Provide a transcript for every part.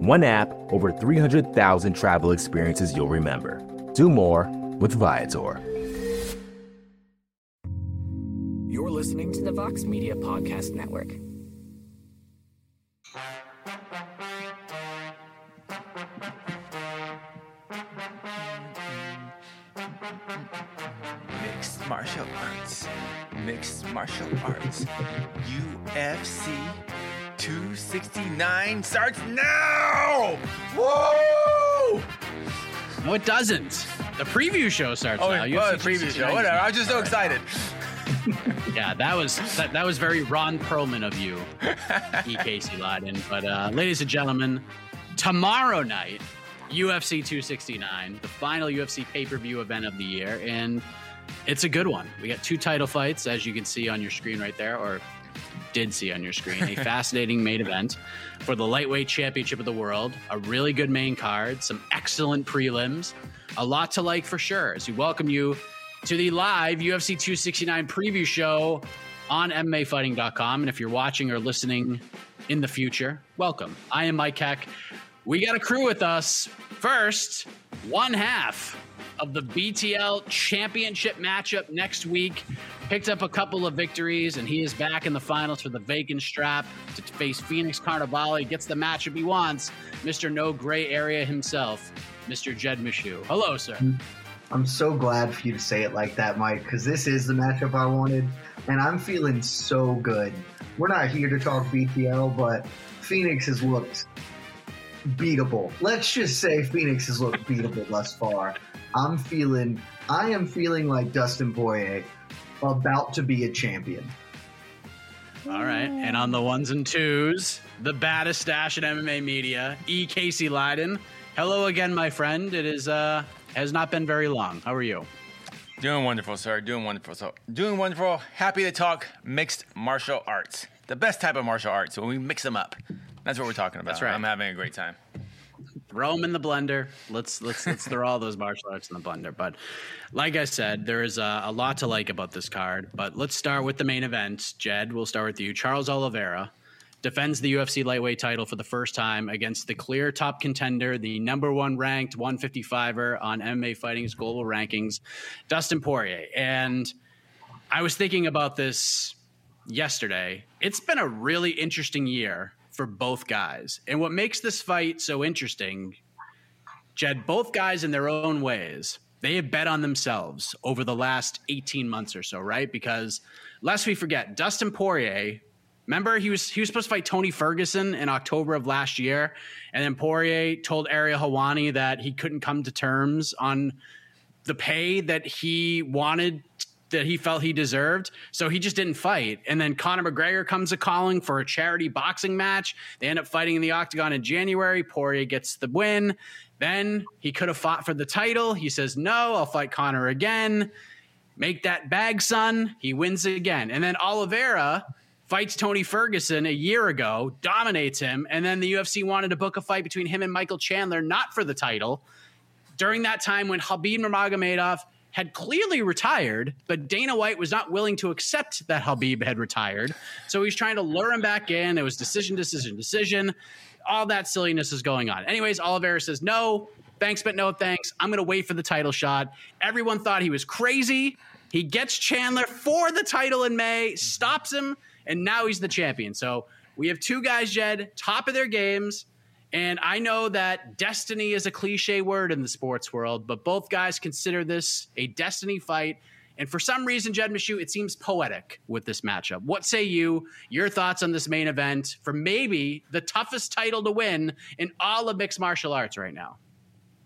One app, over 300,000 travel experiences you'll remember. Do more with Viator. You're listening to the Vox Media Podcast Network. Mixed martial arts. Mixed martial arts. UFC 269 starts now! Woo! No, it doesn't. The preview show starts Oh, now. oh, UFC the previous show. Whatever. I was just so excited. Yeah, that was that, that was very Ron Perlman of you, E. Casey Leydon. But uh, ladies and gentlemen, tomorrow night, UFC 269, the final UFC pay-per-view event of the year, and it's a good one. We got two title fights, as you can see on your screen right there, or did see on your screen. A fascinating main event for the lightweight championship of the world. A really good main card, some excellent prelims, a lot to like for sure. As we welcome you to the live UFC 269 preview show on MMAfighting.com. And if you're watching or listening in the future, welcome. I am Mike Heck. We got a crew with us. First, one half of the BTL championship matchup next week. Picked up a couple of victories, and he is back in the finals for the vacant strap to face Phoenix Carnevale. Gets the matchup he wants. Mr. No Gray Area himself, Mr. Jed Meshew. Hello, sir. I'm so glad for you to say it like that, Mike, because this is the matchup I wanted, and I'm feeling so good. We're not here to talk BTL, but Phoenix has looked beatable. Let's just say Phoenix has looked beatable thus far. I'm feeling, I am feeling like Dustin Poirier about to be a champion. All right. And on the ones and twos, the baddest stash in MMA media, E. Casey Leydon. Hello again, my friend. It is uh has not been very long. How are you? Doing wonderful, sir. Doing wonderful. So, doing wonderful. Happy to talk mixed martial arts. The best type of martial arts when we mix them up. That's what we're talking about. That's right. I'm having a great time. Throw them in the blender. Let's let's let's throw all those martial arts in the blender. But like I said, there is a, a lot to like about this card. But let's start with the main event. Jed, we'll start with you. Charles Oliveira defends the UFC lightweight title for the first time against the clear top contender, the number one ranked 155er on MMA Fighting's global rankings, Dustin Poirier. And I was thinking about this yesterday. It's been a really interesting year for both guys. And what makes this fight so interesting, Jed, both guys in their own ways, they have bet on themselves over the last 18 months or so, right? Because lest we forget, Dustin Poirier, remember he was he was supposed to fight Tony Ferguson in October of last year, and then Poirier told Ariel Helwani that he couldn't come to terms on the pay that he wanted that he felt he deserved. So he just didn't fight. And then Conor McGregor comes a calling for a charity boxing match. They end up fighting in the octagon in January. Poirier gets the win. Then he could have fought for the title. He says, No, I'll fight Conor again. Make that bag, son. He wins again. And then Oliveira fights Tony Ferguson a year ago, dominates him. And then the UFC wanted to book a fight between him and Michael Chandler, not for the title during that time when Habib Nurmagomedov had clearly retired, but Dana White was not willing to accept that Habib had retired. So he's trying to lure him back in. It was decision, decision, decision. All that silliness is going on. Anyways, Oliveira says, no, thanks, but no thanks. I'm going to wait for the title shot. Everyone thought he was crazy. He gets Chandler for the title in May, stops him, and now he's the champion. So we have two guys, Jed, top of their games. And I know that destiny is a cliche word in the sports world, but both guys consider this a destiny fight. And for some reason, Jed Meshew, it seems poetic with this matchup. What say you? Your thoughts on this main event for maybe the toughest title to win in all of mixed martial arts right now?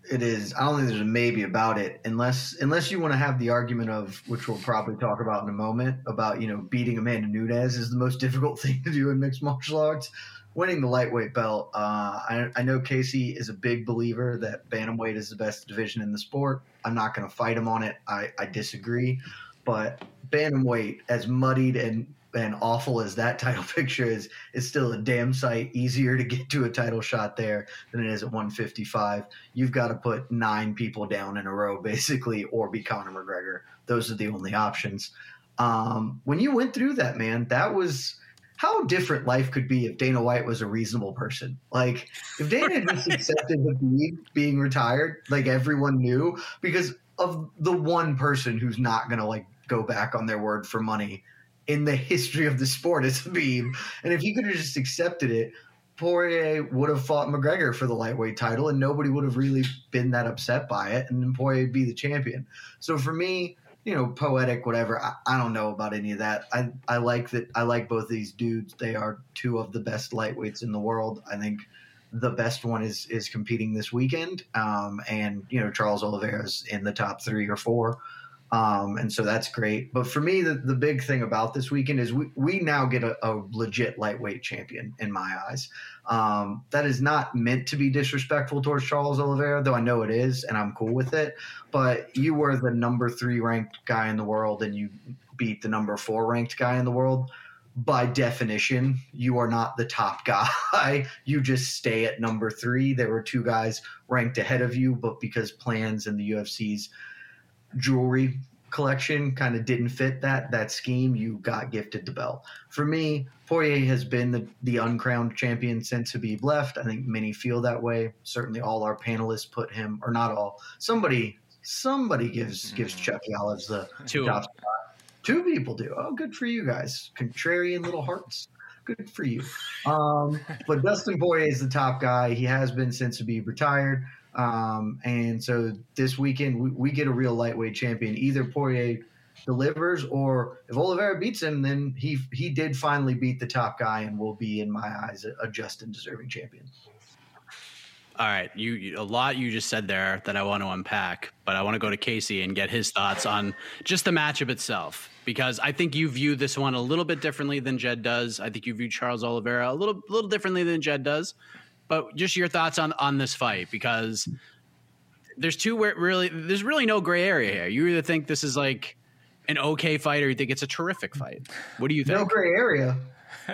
It is. I don't think there's a maybe about it, unless unless you want to have the argument of which we'll probably talk about in a moment about you know beating Amanda Nunes is the most difficult thing to do in mixed martial arts. Winning the lightweight belt, uh, I, I know Casey is a big believer that bantamweight is the best division in the sport. I'm not going to fight him on it. I, I disagree, but bantamweight, as muddied and and awful as that title picture is, is still a damn sight easier to get to a title shot there than it is at 155. You've got to put nine people down in a row, basically, or be Conor McGregor. Those are the only options. Um, when you went through that, man, that was how different life could be if Dana White was a reasonable person. Like if Dana just accepted the being retired, like everyone knew, because of the one person who's not gonna like go back on their word for money in the history of the sport is Khabib. And if he could have just accepted it, Poirier would have fought McGregor for the lightweight title, and nobody would have really been that upset by it, and then Poirier would be the champion. So for me, you know, poetic, whatever. I, I, don't know about any of that. I I like that. I like both these dudes. They are two of the best lightweights in the world. I think the best one is is competing this weekend, um, and you know Charles Oliveira's in the top three or four. Um, and so that's great. But for me, the, the big thing about this weekend is we, we now get a, a legit lightweight champion in my eyes. Um, that is not meant to be disrespectful towards Charles Oliveira, though I know it is, and I'm cool with it. But you were the number three ranked guy in the world, and you beat the number four ranked guy in the world. By definition, you are not the top guy. you just stay at number three. There were two guys ranked ahead of you, but because plans and the UFC's jewelry collection kind of didn't fit that that scheme, you got gifted the belt. For me, Poirier has been the, the uncrowned champion since Khabib left. I think many feel that way. Certainly, all our panelists put him, or not all. Somebody somebody gives gives mm. Chucky Olives the two top spot. Two people do. Oh, good for you guys. Contrarian little hearts. Good for you. Um, but Dustin Poirier is the top guy. He has been since Khabib retired. Um, and so this weekend we, we, get a real lightweight champion. Either Poirier delivers, or if Oliveira beats him, then he he did finally beat the top guy and will be, in my eyes, a, a just and deserving champion. All right, you, you, a lot you just said there that I want to unpack, but I want to go to Casey and get his thoughts on just the matchup itself because I think you view this one a little bit differently than Jed does. I think you view Charles Oliveira a little little differently than Jed does but just your thoughts on on this fight because there's two where really there's really no gray area here. You either think this is like an okay fight or you think it's a terrific fight. What do you think? No gray area.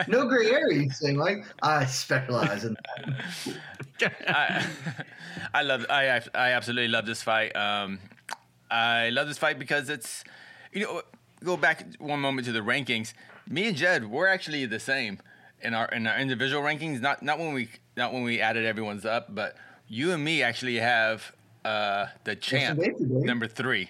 No gray area. You saying like I specialize in that. I, I love. I I absolutely love this fight. Um, I love this fight because it's you know go back one moment to the rankings. Me and Jed, we're actually the same in our in our individual rankings. Not not when we not when we added everyone's up, but you and me actually have uh, the champ number three.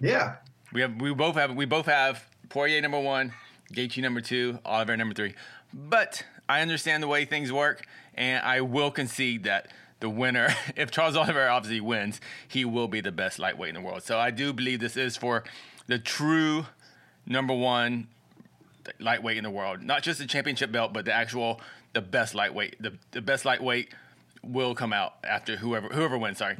Yeah, we have we both have we both have Poirier number one, Gaethje number two, Oliver number three. But I understand the way things work, and I will concede that the winner, if Charles Oliver obviously wins, he will be the best lightweight in the world. So I do believe this is for the true number one lightweight in the world. Not just the championship belt, but the actual the best lightweight. The, the best lightweight will come out after whoever whoever wins. Sorry.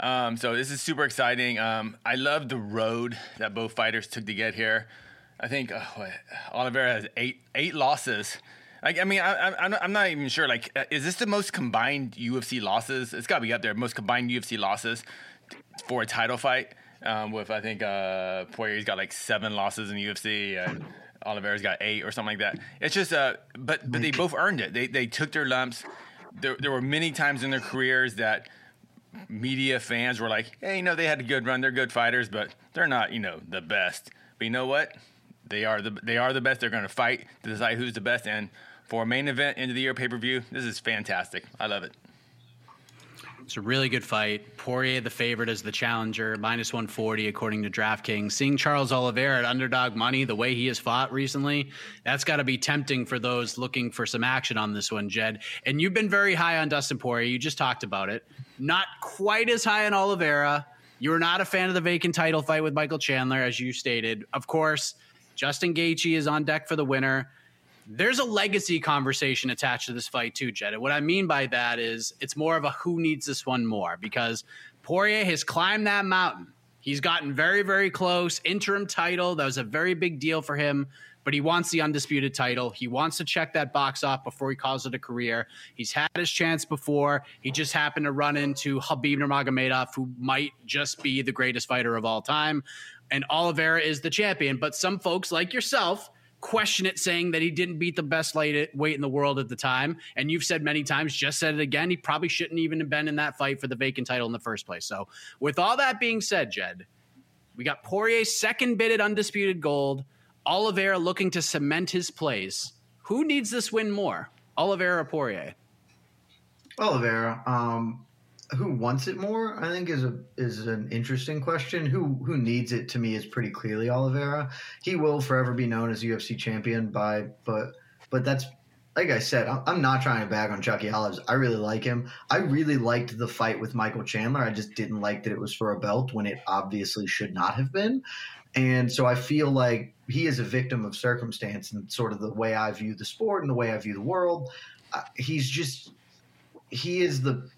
Um, so this is super exciting. Um, I love the road that both fighters took to get here. I think uh, Oliveira has eight eight losses. Like, I mean, I, I'm I'm not even sure. Like, uh, is this the most combined UFC losses? It's got to be up there. Most combined UFC losses for a title fight. Um, with I think uh, Poirier's got like seven losses in UFC. And, Oliveira's got eight or something like that. It's just uh, but but they both earned it. They they took their lumps. There there were many times in their careers that media fans were like, hey, you know, they had a good run. They're good fighters, but they're not, you know, the best. But you know what? They are the they are the best. They're going to fight to decide who's the best. And for a main event end of the year pay per view, this is fantastic. I love it. It's a really good fight. Poirier, the favorite, as the challenger, minus 140 according to DraftKings. Seeing Charles Oliveira at underdog money, the way he has fought recently, that's got to be tempting for those looking for some action on this one, Jed. And you've been very high on Dustin Poirier. You just talked about it. Not quite as high on Oliveira. You're not a fan of the vacant title fight with Michael Chandler, as you stated. Of course, Justin Gaethje is on deck for the winner. There's a legacy conversation attached to this fight too, Jed. What I mean by that is it's more of a who needs this one more because Poirier has climbed that mountain. He's gotten very, very close. Interim title, that was a very big deal for him, but he wants the undisputed title. He wants to check that box off before he calls it a career. He's had his chance before. He just happened to run into Habib Nurmagomedov, who might just be the greatest fighter of all time. And Oliveira is the champion. But some folks like yourself question it, saying that he didn't beat the best weight in the world at the time. And you've said many times, just said it again, he probably shouldn't even have been in that fight for the vacant title in the first place. So, with all that being said, Jed, we got Poirier's second bid at undisputed gold. Oliveira looking to cement his place. Who needs this win more, Oliveira or Poirier? Oliveira. Um, who wants it more? I think is a is an interesting question. Who who needs it to me is pretty clearly Oliveira. He will forever be known as UFC champion by, but but that's like I said, I'm not trying to bag on Chucky Olives. I really like him. I really liked the fight with Michael Chandler. I just didn't like that it was for a belt when it obviously should not have been. And so I feel like he is a victim of circumstance and sort of the way I view the sport and the way I view the world. Uh, he's just he is the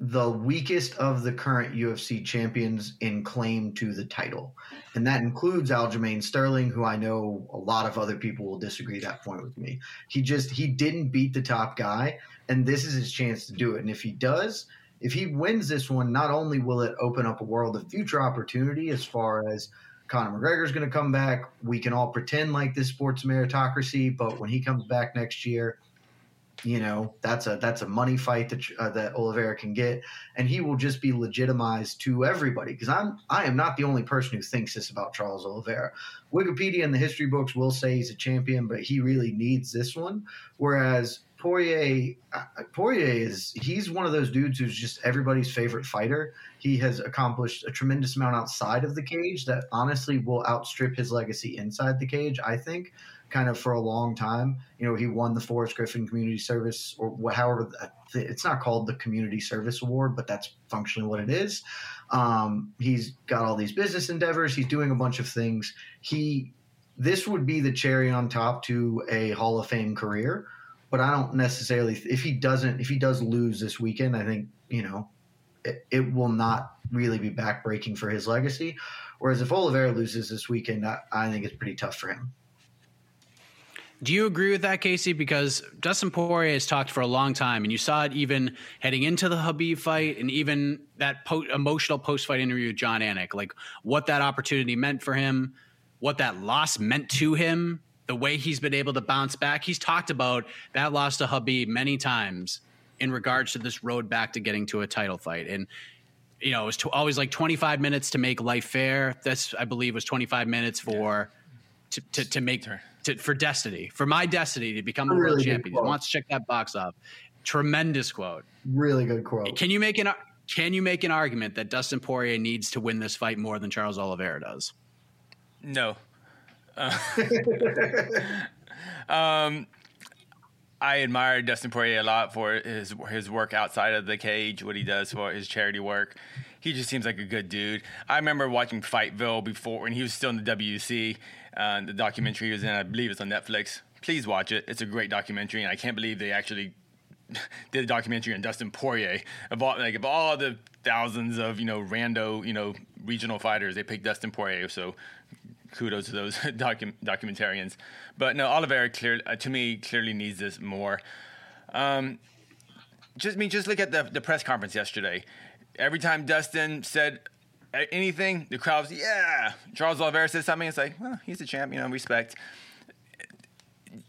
the weakest of the current UFC champions in claim to the title. And that includes Aljamain Sterling, who I know a lot of other people will disagree that point with me. He just he didn't beat the top guy, and this is his chance to do it. And if he does, if he wins this one, not only will it open up a world of future opportunity as far as Conor McGregor is going to come back, we can all pretend like this sports meritocracy, but when he comes back next year, you know that's a that's a money fight that uh, that Oliveira can get, and he will just be legitimized to everybody. Because I'm I am not the only person who thinks this about Charles Oliveira. Wikipedia and the history books will say he's a champion, but he really needs this one. Whereas Poirier, uh, Poirier is he's one of those dudes who's just everybody's favorite fighter. He has accomplished a tremendous amount outside of the cage that honestly will outstrip his legacy inside the cage. I think kind of for a long time. You know, he won the Forrest Griffin Community Service, or however, it's not called the Community Service Award, but that's functionally what it is. Um, he's got all these business endeavors. He's doing a bunch of things. He, this would be the cherry on top to a Hall of Fame career. But I don't necessarily. If he doesn't, if he does lose this weekend, I think you know it, it will not really be backbreaking for his legacy. Whereas if Oliveira loses this weekend, I, I think it's pretty tough for him. Do you agree with that, Casey? Because Dustin Poirier has talked for a long time, and you saw it even heading into the Khabib fight, and even that po- emotional post-fight interview with Jon Anik, like what that opportunity meant for him, what that loss meant to him, the way he's been able to bounce back. He's talked about that loss to Khabib many times in regards to this road back to getting to a title fight, and you know it was t- always like 25 minutes to make life fair. That's I believe was 25 minutes for. Yeah. To, to, to make to, for Destiny, for my Destiny to become a really world champion. He wants to check that box off. Tremendous quote. Really good quote. Can you make an can you make an argument that Dustin Poirier needs to win this fight more than Charles Oliveira does? No. Uh, um, I admire Dustin Poirier a lot for his his work outside of the cage, what he does for his charity work. He just seems like a good dude. I remember watching Fightville before when he was still in the WEC, uh, the documentary was in, I believe it's on Netflix. Please watch it. It's a great documentary, and I can't believe they actually did a documentary on Dustin Poirier of all like of all the thousands of you know rando you know regional fighters. They picked Dustin Poirier, so kudos to those docu- documentarians. But no, Oliveira clear uh, to me clearly needs this more. Um, just I mean, just look at the the press conference yesterday. Every time Dustin said anything, the crowd's yeah. Charles Oliveira says something, it's like, well, he's a champ, you know, respect.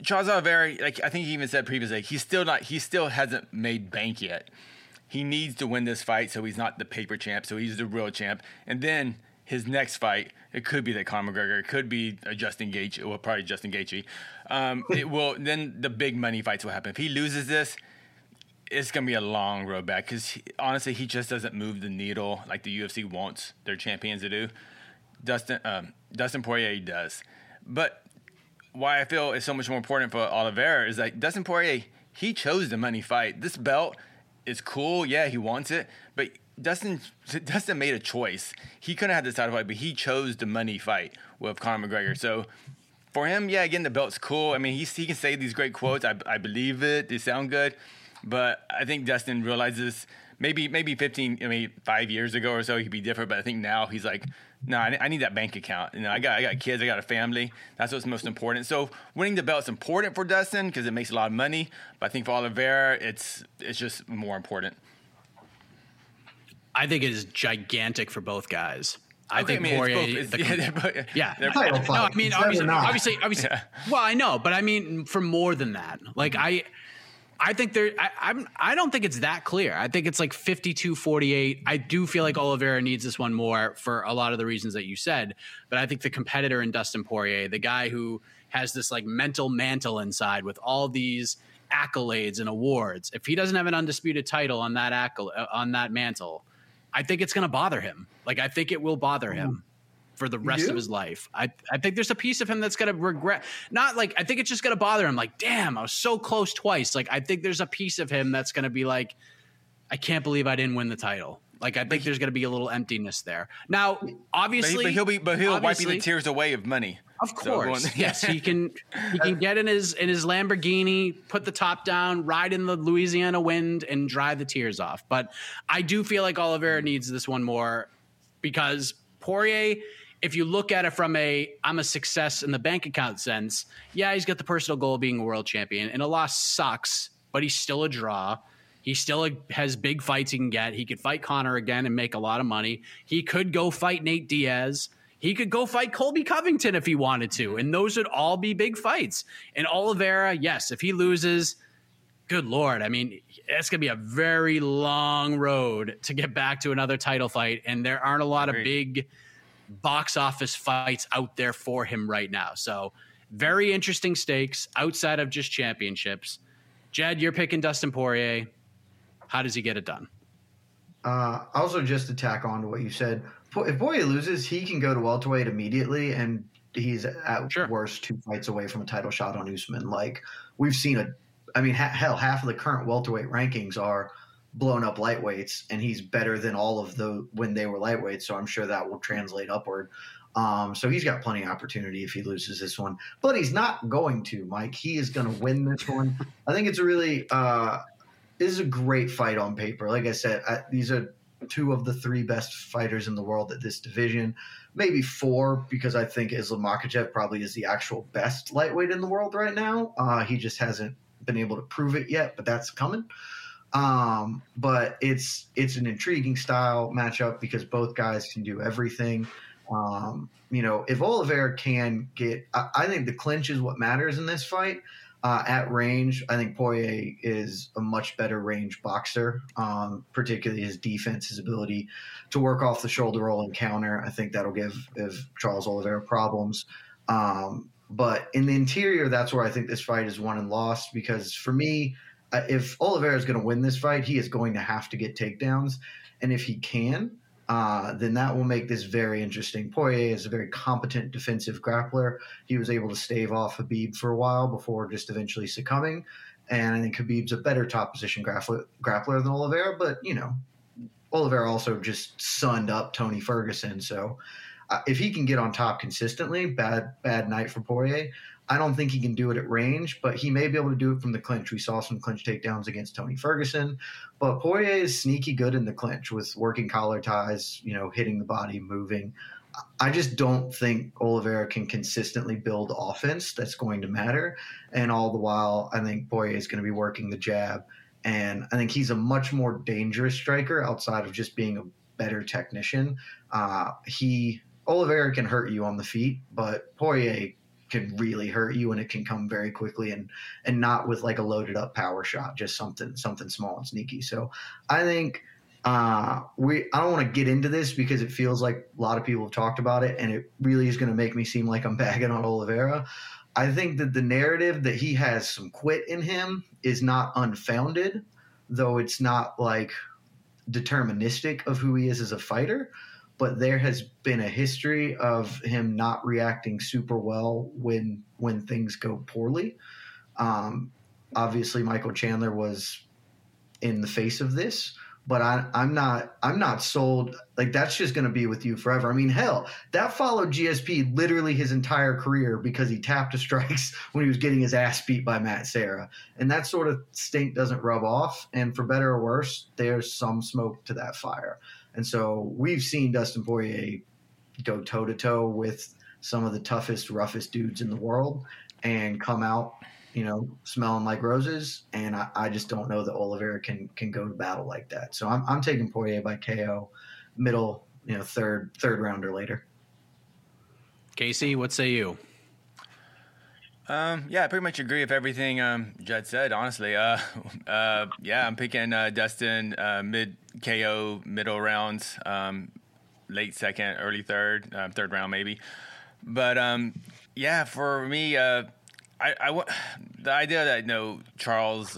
Charles Oliveira, like I think he even said previously, he's still not, he still hasn't made bank yet. He needs to win this fight, so he's not the paper champ, so he's the real champ. And then his next fight, it could be that Conor McGregor, it could be a Justin Gaethje, well, probably Justin Gaethje. Um, it will. Then the big money fights will happen. If he loses this, it's gonna be a long road back because honestly, he just doesn't move the needle like the UFC wants their champions to do. Dustin um, Dustin Poirier does, but why I feel is so much more important for Oliveira is like Dustin Poirier. He chose the money fight. This belt is cool. Yeah, he wants it, but Dustin Dustin made a choice. He couldn't have this title fight, but he chose the money fight with Conor McGregor. So for him, yeah, getting the belt's cool. I mean, he he can say these great quotes. I, I believe it. They sound good, but I think Dustin realizes maybe maybe 15, I mean, five years ago or so he'd be different. But I think now he's like, no, I, I need that bank account. You know, I got I got kids, I got a family. That's what's most important. So winning the belt's important for Dustin because it makes a lot of money. But I think for Oliveira, it's it's just more important. I think it is gigantic for both guys. I Okay, think I mean, Poirier. both- the- yeah, they're both- yeah, they're- no. I mean It's obviously, never obviously, obviously. Well, I know, but I mean for more than that. Like mm-hmm. I, I think there. I, I'm. I don't think it's that clear. I think it's like 52-48. I do feel like Oliveira needs this one more for a lot of the reasons that you said. But I think the competitor in Dustin Poirier, the guy who has this like mental mantle inside with all these accolades and awards, if he doesn't have an undisputed title on that accolade, uh, on that mantle, I think it's going to bother him. Like I think it will bother him hmm. For the rest of his life. I, I think there's a piece of him that's going to regret. Not like I think it's just going to bother him. Like, damn, I was so close twice. Like, I think there's a piece of him that's going to be like, I can't believe I didn't win the title. Like, I think there's going to be a little emptiness there. Now, But, he, obviously, but he'll be, but he'll wipe the tears away of money. of So course, yes, he can. He can get in his in his Lamborghini, put the top down, ride in the Louisiana wind, and dry the tears off. But I do feel like Oliveira needs this one more because Poirier. If you look at it from a I'm a success in the bank account sense, yeah, he's got the personal goal of being a world champion, and a loss sucks, but he's still a draw. He still has big fights he can get. He could fight Conor again and make a lot of money. He could go fight Nate Diaz. He could go fight Colby Covington if he wanted to, and those would all be big fights. And Oliveira, yes, if he loses, good lord, I mean, it's going to be a very long road to get back to another title fight, and there aren't a lot of big box office fights out there for him right now. So, very interesting stakes outside of just championships. Jed, you're picking Dustin Poirier. How does he get it done? Uh, also, just to tack on to what you said, if Poirier loses, he can go to welterweight immediately, and he's at Sure. worst two fights away from a title shot on Usman. Like we've seen a, I mean, ha- hell, half of the current welterweight rankings are blown up lightweights, and he's better than all of the when they were lightweights. So I'm sure that will translate upward. Um, so he's got plenty of opportunity if he loses this one, but he's not going to. Mike, he is going to win this one. I think it's a really. Uh, this is a great fight on paper. Like I said, I, these are two of the three best fighters in the world at this division, maybe four because I think Islam Makhachev probably is the actual best lightweight in the world right now. Uh, he just hasn't been able to prove it yet, but that's coming. Um, but it's it's an intriguing style matchup because both guys can do everything. Um, you know, if Oliveira can get, I, I think the clinch is what matters in this fight. Uh, at range, I think Poirier is a much better range boxer, um, particularly his defense, his ability to work off the shoulder roll and counter. I think that'll give, give Charles Oliveira problems. Um, but in the interior, that's where I think this fight is won and lost because for me, if Oliveira is going to win this fight, he is going to have to get takedowns. And if he can, uh, then that will make this very interesting. Poirier is a very competent defensive grappler. He was able to stave off Habib for a while before just eventually succumbing. And I think Habib's a better top position grappler, grappler than Oliveira, but you know, Oliveira also just sunned up Tony Ferguson. So uh, if he can get on top consistently, bad bad night for Poirier. I don't think he can do it at range, but he may be able to do it from the clinch. We saw some clinch takedowns against Tony Ferguson, but Poirier is sneaky good in the clinch with working collar ties, you know, hitting the body, moving. I just don't think Oliveira can consistently build offense that's going to matter. And all the while, I think Poirier is going to be working the jab. And I think he's a much more dangerous striker outside of just being a better technician. Uh, he Oliveira can hurt you on the feet, but Poirier can really hurt you and it can come very quickly and and not with like a loaded up power shot, just something something small and sneaky. So I think uh we I don't want to get into this because it feels like a lot of people have talked about it and it really is going to make me seem like I'm bagging on Oliveira. I think that the narrative that he has some quit in him is not unfounded, though it's not like deterministic of who he is as a fighter but there has been a history of him not reacting super well when when things go poorly. Um, obviously, Michael Chandler was in the face of this. But I, I'm not. I'm not sold. Like that's just going to be with you forever. I mean, hell, that followed GSP literally his entire career because he tapped to strikes when he was getting his ass beat by Matt Serra, and that sort of stink doesn't rub off. And for better or worse, there's some smoke to that fire. And so we've seen Dustin Poirier go toe to toe with some of the toughest, roughest dudes in the world and come out, you know, smelling like roses. And I, I just don't know that Oliveira can can go to battle like that. So I'm I'm taking Poirier by KO, middle, you know, third third round or later. Casey, what say you? Um, yeah, I pretty much agree with everything um, Jed said. Honestly, uh, uh, yeah, I'm picking uh, Dustin uh, mid KO middle rounds, um, late second, early third, uh, third round maybe. But um, yeah, for me, uh, the idea that you know Charles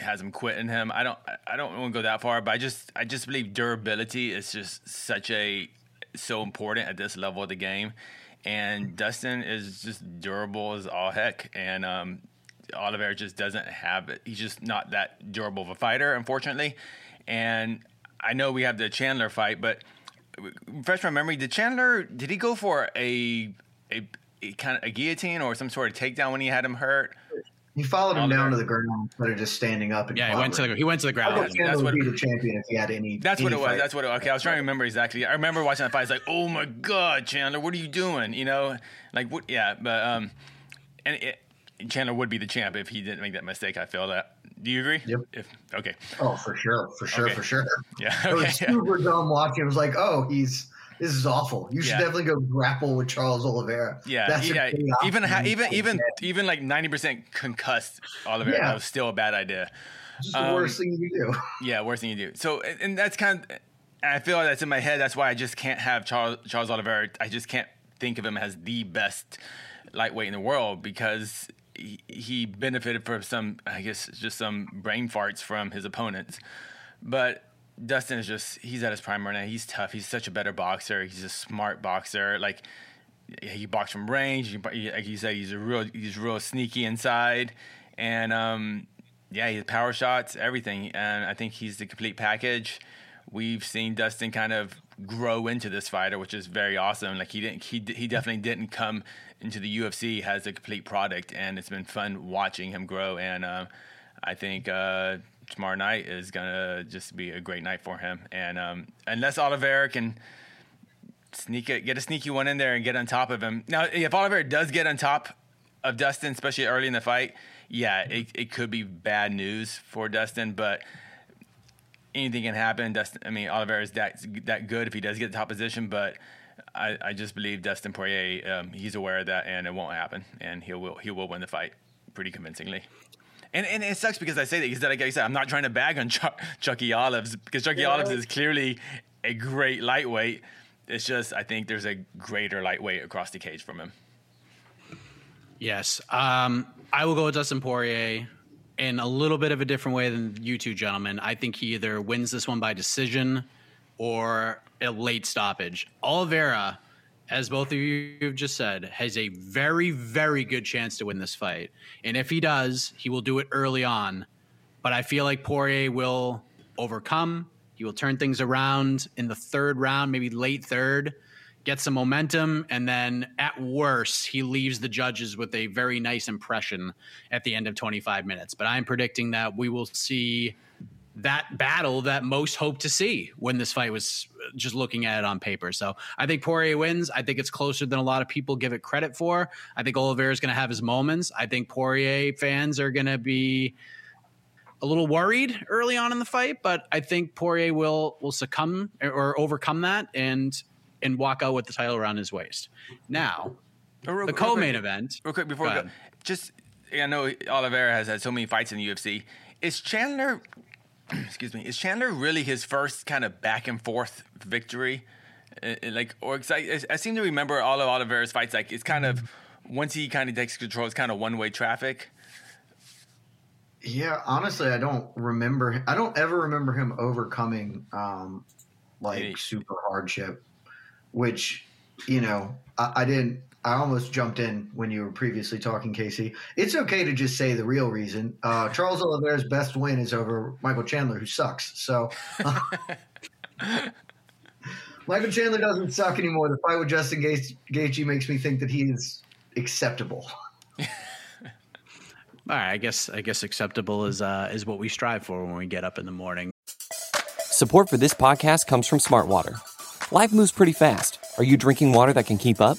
has him quitting him. I don't I don't want to go that far, but I just I just believe durability is just such a so important at this level of the game. And Dustin is just durable as all heck. And um, Oliveira just doesn't have it. He's just not that durable of a fighter, unfortunately. And I know we have the Chandler fight, but refresh my memory. Did Chandler did he go for a a, a kind of a guillotine or some sort of takedown when he had him hurt? He followed him down to the ground instead of just standing up and Yeah, he went to the he went to the ground. that's what- would be the champion if he had any. That's what it was. fight. That's what it was. Okay, I was trying to remember exactly. I remember watching that fight. It's like, oh my god, Chandler, what are you doing? You know, like what? Yeah, but um, and it, Chandler would be the champ if he didn't make that mistake. I feel that. Do you agree? Yep. If okay, Oh, for sure, for sure, Okay. for sure. yeah, It was super dumb watching. It was like, oh, he's this is awful. You should Yeah. definitely go grapple with Charles Oliveira. yeah, That's a yeah. Even ha- even even even like ninety percent concussed Oliver. Yeah. Was still a bad idea. Just the um, worst thing you can do. Yeah, worst thing you do. So, and and that's kind of, I feel like that's in my head. That's why I just can't have Charles Charles Oliveira. I just can't think of him as the best lightweight in the world because he, he benefited from some, I guess, just some brain farts from his opponents. But Dustin is just he's at his prime right now. He's tough. He's such a better boxer. He's a smart boxer. Like he boxes from range. Like you said, he's a real he's real sneaky inside, and um, yeah, he has power shots, everything. And I think he's the complete package. We've seen Dustin kind of grow into this fighter, which is very awesome. Like he didn't, he he definitely didn't come into the UFC as a complete product, and it's been fun watching him grow. And uh, I think uh, tomorrow night is gonna just be a great night for him. And um, unless Oliveira can sneak get a sneaky one in there and get on top of him. Now, if Oliver does get on top of Dustin, especially early in the fight, yeah, it, it could be bad news for Dustin, but anything can happen. Dustin, I mean, Oliver is that that good if he does get the top position, but I, I just believe Dustin Poirier, um, he's aware of that, and it won't happen, and he will he will win the fight pretty convincingly. And, and it sucks because I say that because like I said, I'm not trying to bag on Chuck, Chucky Olives because Chucky Olives is clearly a great lightweight. It's just I think there's a greater lightweight across the cage from him. Yes. Um, I will go with Dustin Poirier in a little bit of a different way than you two gentlemen. I think he either wins this one by decision or a late stoppage. Oliveira, as both of you have just said, has a very, very good chance to win this fight. And if he does, he will do it early on. But I feel like Poirier will overcome. He will turn things around in the third round, maybe late third, get some momentum, and then at worst, he leaves the judges with a very nice impression at the end of 25 minutes. But I'm predicting that we will see that battle that most hope to see when this fight was uh, just looking at it on paper. So I think Poirier wins. I think it's closer than a lot of people give it credit for. I think Oliveira is going to have his moments. I think Poirier fans are going to be a little worried early on in the fight, but I think Poirier will will succumb or overcome that and and walk out with the title around his waist. Now, But real- the co-main event. Real quick before Go we go, ahead. just I know Oliveira has had so many fights in the UFC. Is Chandler, excuse me, is Chandler really his first kind of back and forth victory? Uh, like, or I, I seem to remember all of Oliveira's fights. Like, it's kind of once he kind of takes control, it's kind of one way traffic. Yeah, honestly, I don't remember. I don't ever remember him overcoming um, like super hardship, which you know I, I didn't. I almost jumped in when you were previously talking, Casey. It's okay to just say the real reason. Uh, Charles Oliveira's best win is over Michael Chandler, who sucks. So uh, Michael Chandler doesn't suck anymore. The fight with Justin Gaethje makes me think that he is acceptable. All right, I guess I guess acceptable is uh, is what we strive for when we get up in the morning. Support for this podcast comes from Smartwater. Life moves pretty fast. Are you drinking water that can keep up?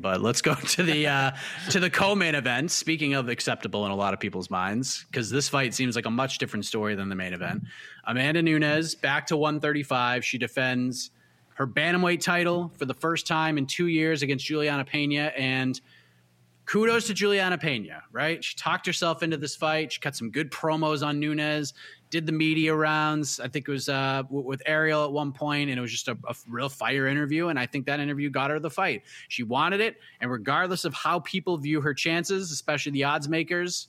But let's go to the uh, to the co-main event. Speaking of acceptable in a lot of people's minds, because this fight seems like a much different story than the main event. Amanda Nunes back to 135. She defends her bantamweight title for the first time in two years against Julianna Pena, and kudos to Julianna Pena. Right, she talked herself into this fight. She cut some good promos on Nunes did the media rounds. I think it was uh, with Ariel at one point, and it was just a, a, real fire interview. And I think that interview got her the fight. She wanted it, and regardless of how people view her chances, especially the odds makers,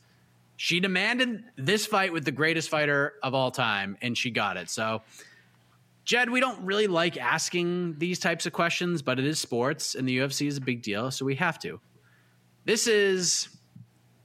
she demanded this fight with the greatest fighter of all time, and she got it. So, Jed, we don't really like asking these types of questions, but it is sports, and the UFC is a big deal, so we have to. This is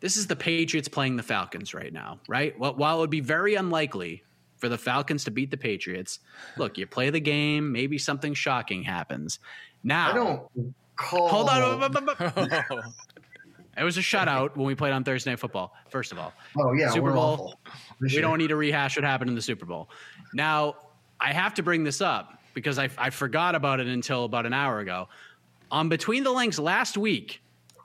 this is the Patriots playing the Falcons right now, right? Well, while it would be very unlikely for the Falcons to beat the Patriots, look, you play the game, maybe something shocking happens. Now, I don't call. Hold on. it was a shutout when we played on Thursday Night Football. First of all, oh yeah, Super Bowl. We don't need to rehash what happened in the Super Bowl. Now, I have to bring this up because I, I forgot about it until about an hour ago. On Between the Links last week,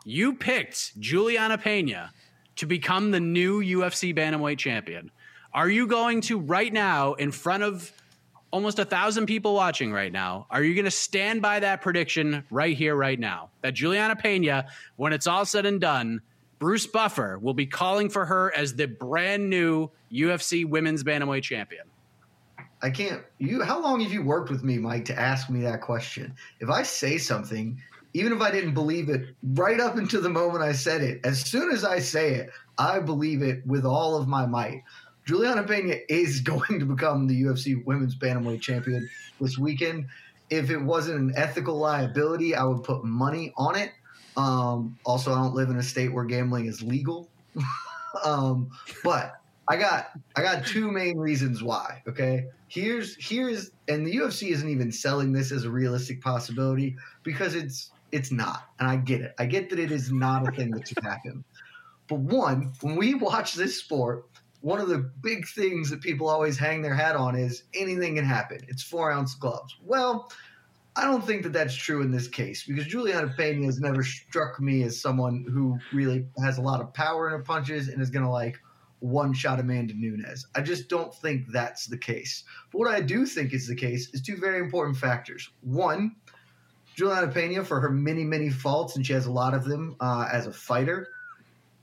you picked Julianna Pena to become the new UFC bantamweight champion. Are you going to right now, in front of almost a thousand people watching right now, are you going to stand by that prediction right here, right now? That Julianna Pena, when it's all said and done, Bruce Buffer will be calling for her as the brand new UFC women's bantamweight champion. I can't. You. How long have you worked with me, Mike, to ask me that question? If I say something even if I didn't believe it right up until the moment I said it, as soon as I say it, I believe it with all of my might. Julianna Pena is going to become the UFC Women's Bantamweight Champion this weekend. If it wasn't an ethical liability, I would put money on it. Um, also, I don't live in a state where gambling is legal. um, but I got I got two main reasons why. Okay, here's here's and the UFC isn't even selling this as a realistic possibility because it's it's not. And I get it. I get that it is not a thing that should happen. But one, when we watch this sport, one of the big things that people always hang their hat on is anything can happen. It's four ounce gloves. Well, I don't think that that's true in this case because Julianna Pena has never struck me as someone who really has a lot of power in her punches and is going to like one shot Amanda Nunes. I just don't think that's the case. But what I do think is the case is two very important factors. One, Julianna Pena, for her many, many faults, and she has a lot of them uh, as a fighter,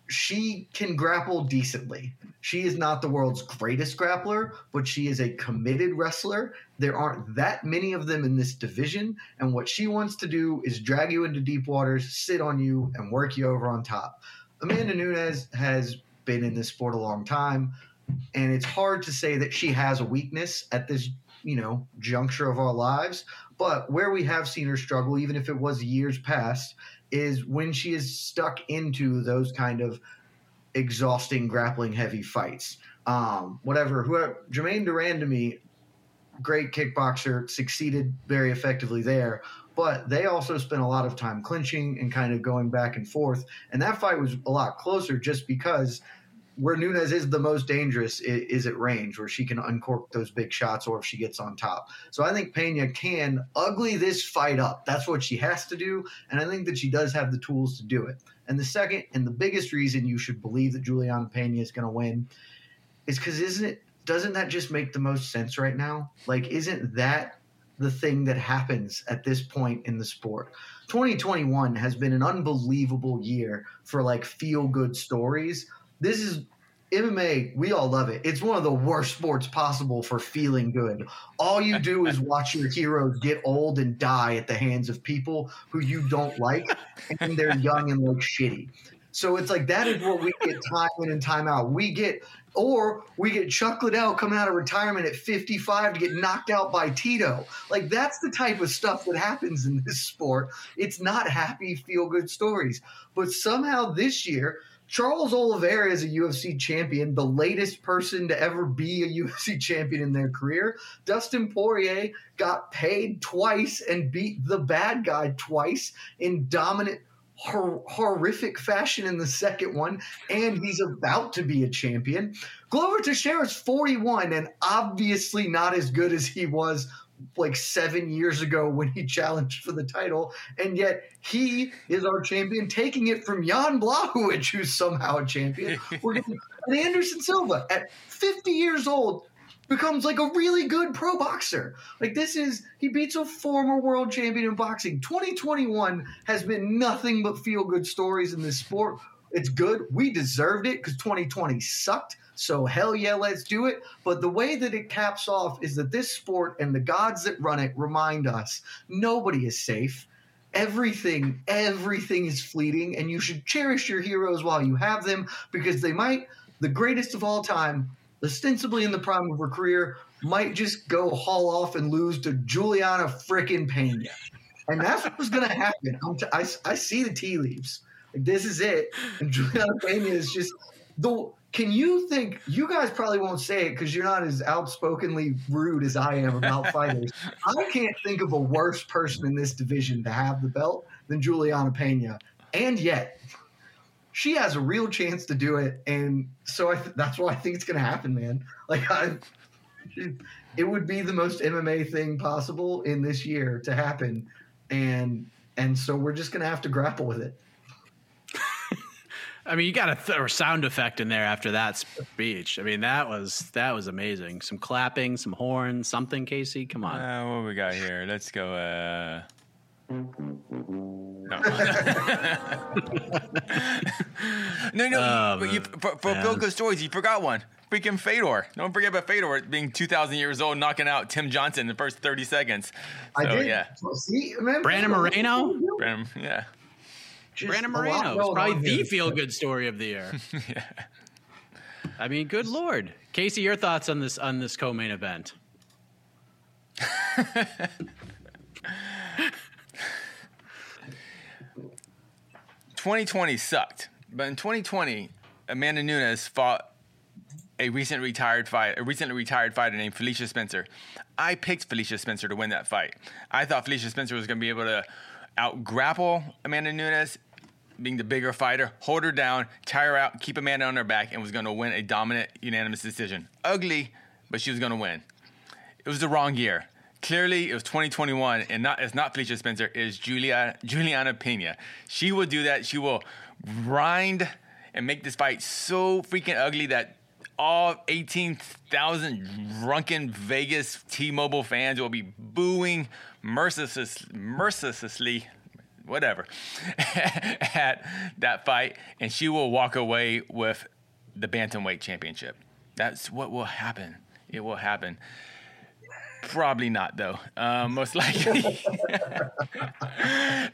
she can grapple decently. She is not the world's greatest grappler, but she is a committed wrestler. There aren't that many of them in this division, and what she wants to do is drag you into deep waters, sit on you, and work you over on top. Amanda Nunes has been in this sport a long time, and it's hard to say that she has a weakness at this, you know, juncture of our lives. But where we have seen her struggle, even if it was years past, is when she is stuck into those kind of exhausting, grappling heavy fights. Um, whatever, whoever, Germaine de Randamie, great kickboxer, succeeded very effectively there. But they also spent a lot of time clinching and kind of going back and forth. And that fight was a lot closer just because where Nunes is the most dangerous is, at range, where she can uncork those big shots, or if she gets on top. So I think Pena can ugly this fight up. That's what she has to do, and I think that she does have the tools to do it. And the second and the biggest reason you should believe that Julianna Pena is going to win is because isn't it? Doesn't that just make the most sense right now? Like, isn't that the thing that happens at this point in the sport? 2021 has been an unbelievable year for like feel good stories this is MMA, we all love it. It's one of the worst sports possible for feeling good. All you do is watch your heroes get old and die at the hands of people who you don't like, and they're young and look shitty. So it's like that is what we get time in and time out. We get, or we get Chuck Liddell coming out of retirement at 55 to get knocked out by Tito. Like that's the type of stuff that happens in this sport. It's not happy, feel good stories. But somehow this year, Charles Oliveira is a UFC champion, the latest person to ever be a UFC champion in their career. Dustin Poirier got paid twice and beat the bad guy twice in dominant hor- horrific fashion in the second one, and he's about to be a champion. Glover Teixeira is 41 and obviously not as good as he was like seven years ago when he challenged for the title, and yet he is our champion, taking it from Jan Blachowicz, who's somehow a champion. We're getting Anderson Silva at 50 years old becomes like a really good pro boxer. Like this is he beats a former world champion in boxing. 2021 has been nothing but feel good stories in this sport. It's good. We deserved it because 2020 sucked. So hell yeah, let's do it. But the way that it caps off is that this sport and the gods that run it remind us nobody is safe. Everything, everything is fleeting, and you should cherish your heroes while you have them because they might, the greatest of all time, ostensibly in the prime of her career, might just go haul off and lose to Julianna frickin' Pena. And that's what's going to happen. T- I, I see the tea leaves. Like, this is it. And Julianna Pena is just the. Can you think you guys probably won't say it because you're not as outspokenly rude as I am about fighters? I can't think of a worse person in this division to have the belt than Julianna Pena, and yet she has a real chance to do it, and so th- that's why I think it's going to happen, man. Like I, it would be the most MMA thing possible in this year to happen, and and so we're just going to have to grapple with it. I mean, you got a, th- a sound effect in there after that speech. I mean, that was that was amazing. Some clapping, some horns, something. Casey, come on. Uh, what we got here? Let's go. Uh... No. no, no. But you, man. for for Man. feel good stories, you forgot one. Freaking Fedor. Don't forget about Fedor being 2,000 years old, knocking out Tim Johnson in the first 30 seconds. So, I did. yeah. See, man, Brandon Moreno? Brandon, yeah. Just Brandon Moreno is probably the here. feel good story of the year. I mean, good lord, Casey, your thoughts on this on this co-main event? 2020 sucked, but in 2020, Amanda Nunes fought a recent retired fight, a recently retired fighter named Felicia Spencer. I picked Felicia Spencer to win that fight. I thought Felicia Spencer was going to be able to out grapple Amanda Nunes, being the bigger fighter, hold her down, tire her out, keep Amanda on her back, and was going to win a dominant unanimous decision. Ugly, but she was going to win. It was the wrong year. Clearly, it was 2021, and not it's not Felicia Spencer. It is Julia Julianna Pena. She will do that. She will grind and make this fight so freaking ugly that all 18,000 drunken Vegas T-Mobile fans will be booing merciless, mercilessly, whatever, at that fight, and she will walk away with the bantamweight championship. That's what will happen. It will happen. Probably not though. Um, most likely.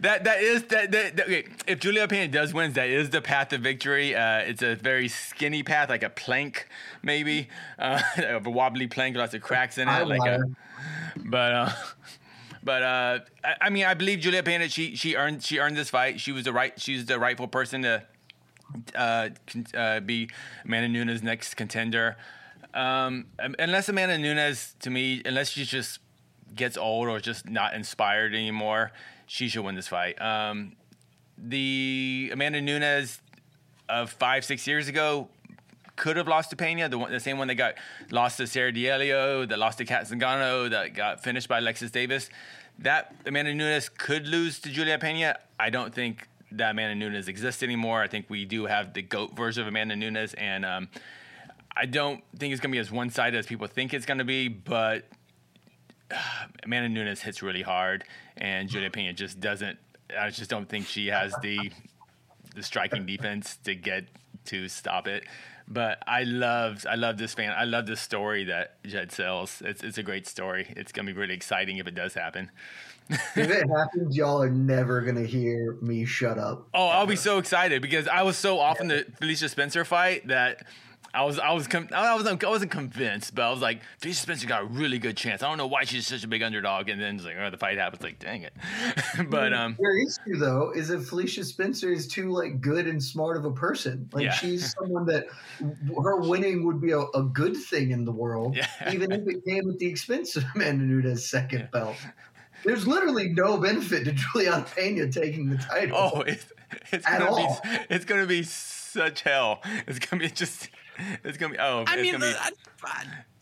that that is that, that, that okay. If Julia Pena does win, that is the path to victory. Uh, it's a very skinny path, like a plank, maybe uh, a wobbly plank, lots of cracks in it, like a. But uh, but uh, I, I mean, I believe Julia Pena. She she earned she earned this fight. She was the right. She's the rightful person to uh, uh, be Amanda Nunes' next contender. Um, unless Amanda Nunes, to me, unless she just gets old or just not inspired anymore, she should win this fight. Um, the Amanda Nunes of five, six years ago could have lost to Pena, the, one, the same one that got lost to Sarah D'Alelio, that lost to Cat Zingano, that got finished by Alexis Davis. That Amanda Nunes could lose to Julia Pena. I don't think that Amanda Nunes exists anymore. I think we do have the GOAT version of Amanda Nunes, and um, I don't think it's going to be as one sided as people think it's going to be, but uh, Amanda Nunes hits really hard, and Julia Pena just doesn't. I just don't think she has the the striking defense to get to stop it. But I loved, I love this fan. I love this story that Jed sells. It's, it's a great story. It's gonna be really exciting if it does happen. if it happens, y'all are never gonna hear me shut up. Oh, I'll be so excited because I was so off in the Felicia Spencer fight that I was I was com- I wasn't I wasn't convinced, but I was like, Felicia Spencer got a really good chance. I don't know why she's such a big underdog, and then it's like, oh, the fight happens. Like, dang it. but um, your issue though is that Felicia Spencer is too like good and smart of a person. Like Yeah. she's someone that her winning would be a, a good thing in the world, Yeah. even if it came at the expense of Amanda Nunes' second belt. There's literally no benefit to Julianna Pena taking the title. oh, it's it's At gonna all. be it's gonna be such hell. It's gonna be just it's gonna be oh. I mean, be, I,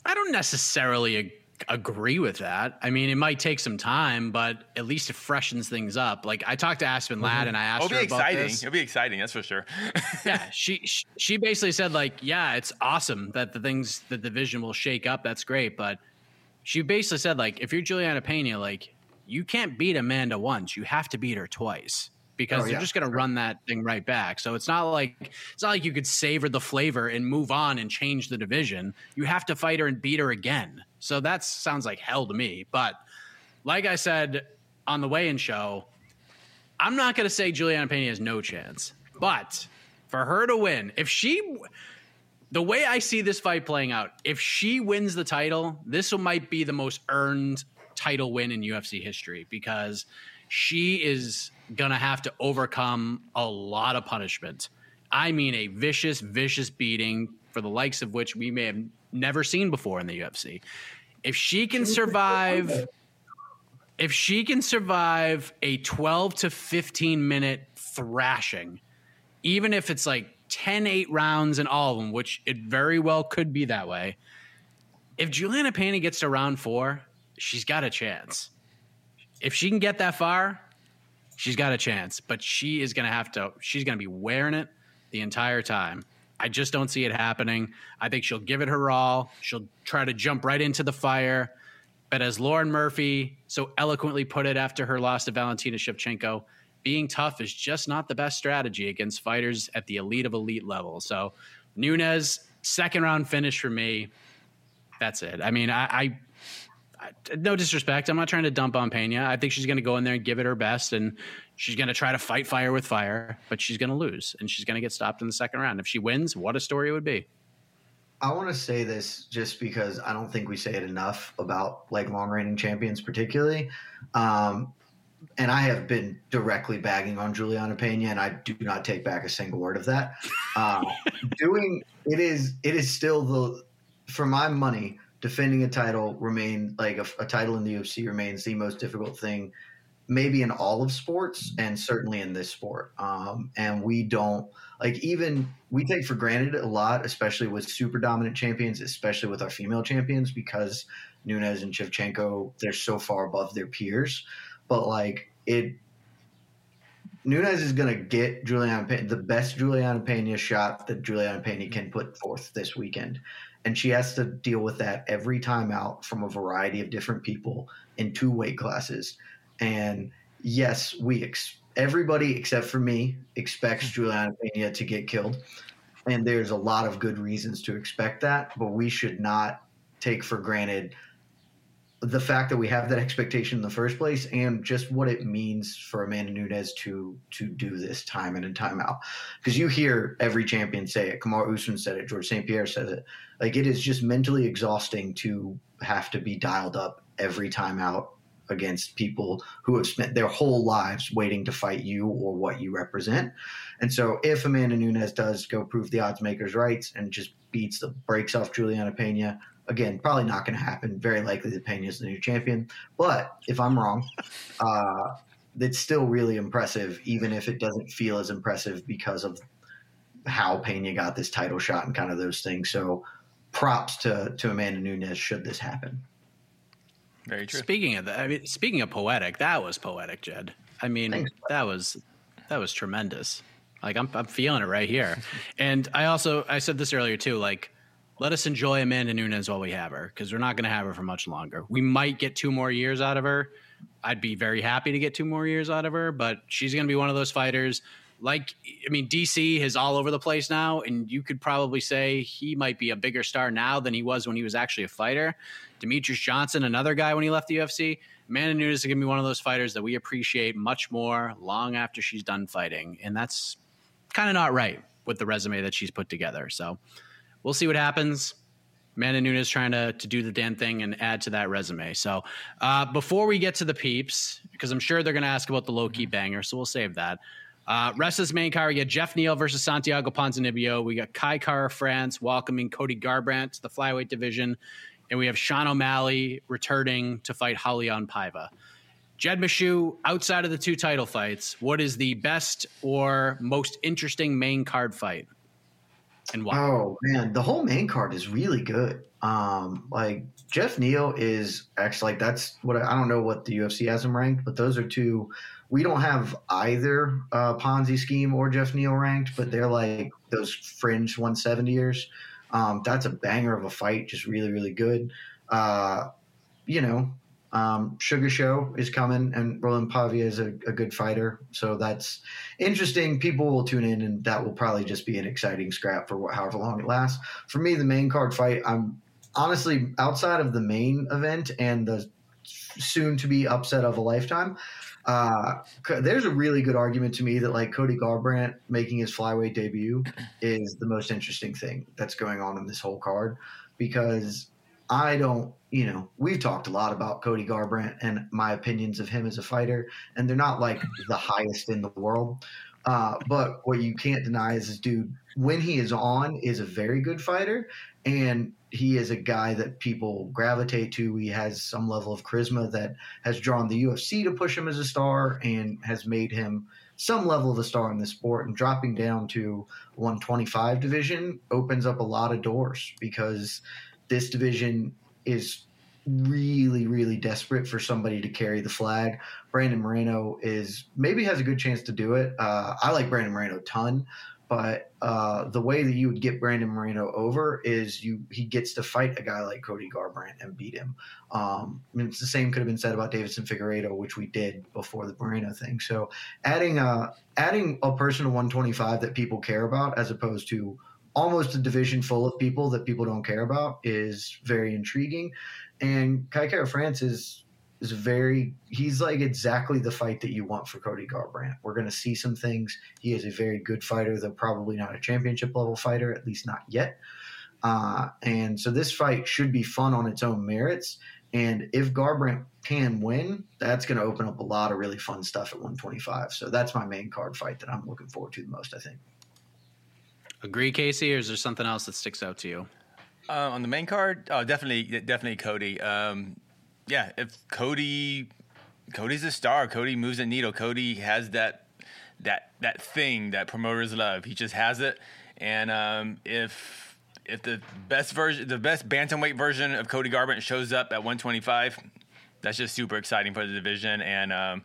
I- don't necessarily ag- agree with that. I mean, it might take some time, but at least it freshens things up. Like I talked to Aspen Ladd mm-hmm. and I asked it'll her be about exciting. this. It'll be exciting. That's for sure. yeah, she she- basically said like, yeah, it's awesome that the things that the division will shake up. That's great, but she basically said like, if you're Julianna Pena, like you can't beat Amanda once, you have to beat her twice because Oh, they're yeah. just going to run that thing right back. So it's not like it's not like you could savor the flavor and move on and change the division. You have to fight her and beat her again. So that sounds like hell to me. But like I said on the weigh-in show, I'm not going to say Julianna Pena has no chance, but for her to win, if she, the way I see this fight playing out, if she wins the title, this might be the most earned title win in UFC history because she is going to have to overcome a lot of punishment. I mean, a vicious, vicious beating for the likes of which we may have never seen before in the UFC. If she can survive if she can survive a 12 to 15 minute thrashing, even if it's like 10 8 rounds in all of them, which it very well could be that way, if Julianna Pena gets to round four, she's got a chance. If she can get that far, she's got a chance, but she is going to have to, she's going to be wearing it the entire time. I just don't see it happening. I think she'll give it her all. She'll try to jump right into the fire. But as Lauren Murphy so eloquently put it after her loss to Valentina Shevchenko, being tough is just not the best strategy against fighters at the elite of elite level. So Nunes, second round finish for me. That's it. I mean, I, I, no disrespect. I'm not trying to dump on Pena. I think she's going to go in there and give it her best, and she's going to try to fight fire with fire, but she's going to lose, and she's going to get stopped in the second round. If she wins, what a story it would be. I want to say this just because I don't think we say it enough about like long reigning champions, particularly. Um, and I have been directly bagging on Julianna Pena, and I do not take back a single word of that. Uh, doing it is it is still the for my money defending a title remain like a, a title in the UFC remains the most difficult thing maybe in all of sports and certainly in this sport. Um, and we don't like even we take for granted a lot, especially with super dominant champions, especially with our female champions, because Nunes and Shevchenko they're so far above their peers. But like it, Nunes is going to get Julianna the best Julianna Pena shot that Julianna Pena can put forth this weekend. And she has to deal with that every time out from a variety of different people in two weight classes. And yes, we ex- everybody except for me expects mm-hmm. Julianna Pena to get killed, and there's a lot of good reasons to expect that. But we should not take for granted the fact that we have that expectation in the first place, and just what it means for Amanda Nunes to to do this time in and time out. Because you hear every champion say it. Kamar Usman said it. Georges St. Pierre says it. Like it is just mentally exhausting to have to be dialed up every time out against people who have spent their whole lives waiting to fight you or what you represent. And so if Amanda Nunes does go prove the odds makers rights and just beats the breaks off Julianna Pena, again, probably not going to happen. Very likely that Pena is the new champion. But if I'm wrong, uh, it's still really impressive, even if it doesn't feel as impressive because of how Pena got this title shot and kind of those things. So props to, to Amanda Nunes should this happen. Very true. Speaking of that, I mean, speaking of poetic, that was poetic, Jed. I mean, Thanks. that was that was tremendous. Like I'm I'm feeling it right here. And I also I said this earlier too. Like, let us enjoy Amanda Nunes while we have her because we're not going to have her for much longer. We might get two more years out of her. I'd be very happy to get two more years out of her, but she's going to be one of those fighters. like I mean, DC is all over the place now, and you could probably say he might be a bigger star now than he was when he was actually a fighter. Demetrious Johnson, another guy when he left the UFC. Amanda Nunes is going to be one of those fighters that we appreciate much more long after she's done fighting, and that's kind of not right with the resume that she's put together. So we'll see what happens. Amanda Nunes trying to, to do the damn thing and add to that resume. So uh, before we get to the peeps, because I'm sure they're going to ask about the low key banger, so we'll save that. Uh, rest of this main card, we got Geoff Neal versus Santiago Ponzinibbio. We got Kai Kara-France welcoming Cody Garbrandt to the flyweight division. And we have Sean O'Malley returning to fight Raulian Paiva. Jed Meshew, outside of the two title fights, what is the best or most interesting main card fight? And why? Oh man, the whole main card is really good. Um, like Geoff Neal is actually like that's what I, don't know what the UFC has him ranked, but those are two. We don't have either uh, Ponzi scheme or Geoff Neal ranked, but they're like those fringe 170ers. Um, that's a banger of a fight, just really really good. Uh, you know, um, Sugar Show is coming, and Raulian Paiva is a, a, good fighter, so that's interesting. People will tune in, and that will probably just be an exciting scrap for however long it lasts. For me, the main card fight, I'm honestly outside of the main event and the soon to be upset of a lifetime. Uh, there's a really good argument to me that like Cody Garbrandt making his flyweight debut is the most interesting thing that's going on in this whole card because I don't, you know, we've talked a lot about Cody Garbrandt and my opinions of him as a fighter, and they're not like the highest in the world. Uh, but what you can't deny is this dude, when he is on, is a very good fighter, and he is a guy that people gravitate to. He has some level of charisma that has drawn the UFC to push him as a star and has made him some level of a star in the sport. And dropping down to 125 division opens up a lot of doors because – this division is really, really desperate for somebody to carry the flag. Brandon Moreno is maybe has a good chance to do it. Uh, I like Brandon Moreno a ton, but uh, the way that you would get Brandon Moreno over is you he gets to fight a guy like Cody Garbrandt and beat him. Um, I mean, it's the same could have been said about Deiveson Figueiredo, which we did before the Moreno thing. So adding a adding a person to 125 that people care about as opposed to almost a division full of people that people don't care about is very intriguing. And Kai Kara-France is is very he's like exactly the fight that you want for Cody Garbrandt. We're going to see some things. He is a very good fighter, though probably not a championship level fighter, at least not yet. Uh, and so this fight should be fun on its own merits. And if Garbrandt can win, that's going to open up a lot of really fun stuff at 125. So that's my main card fight that I'm looking forward to the most, I think. Agree, Casey, or is there something else that sticks out to you? Uh, on the main card, oh, definitely, definitely Cody. Um, yeah, if Cody, Cody's a star. Cody moves a needle. Cody has that that that thing that promoters love. He just has it. And um, if if the best version, the best bantamweight version of Cody Garbrandt shows up at 125, that's just super exciting for the division. And um,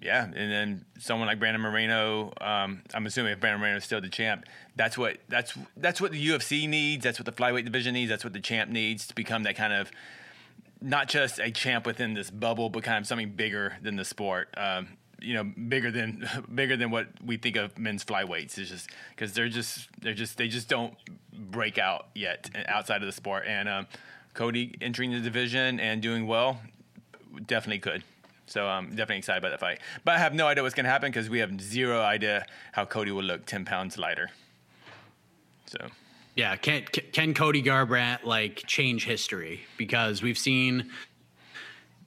yeah, and then someone like Brandon Moreno. Um, I'm assuming if Brandon Moreno is still the champ, that's what that's that's what the UFC needs. That's what the flyweight division needs. That's what the champ needs to become that kind of not just a champ within this bubble, but kind of something bigger than the sport. Um, you know, bigger than bigger than what we think of men's flyweights. Is just because they're just they're just they just don't break out yet outside of the sport. And um, Cody entering the division and doing well definitely could. So I'm definitely excited about that fight. But I have no idea what's going to happen because we have zero idea how Cody will look 10 pounds lighter. So. Yeah, can can Cody Garbrandt like change history? Because we've seen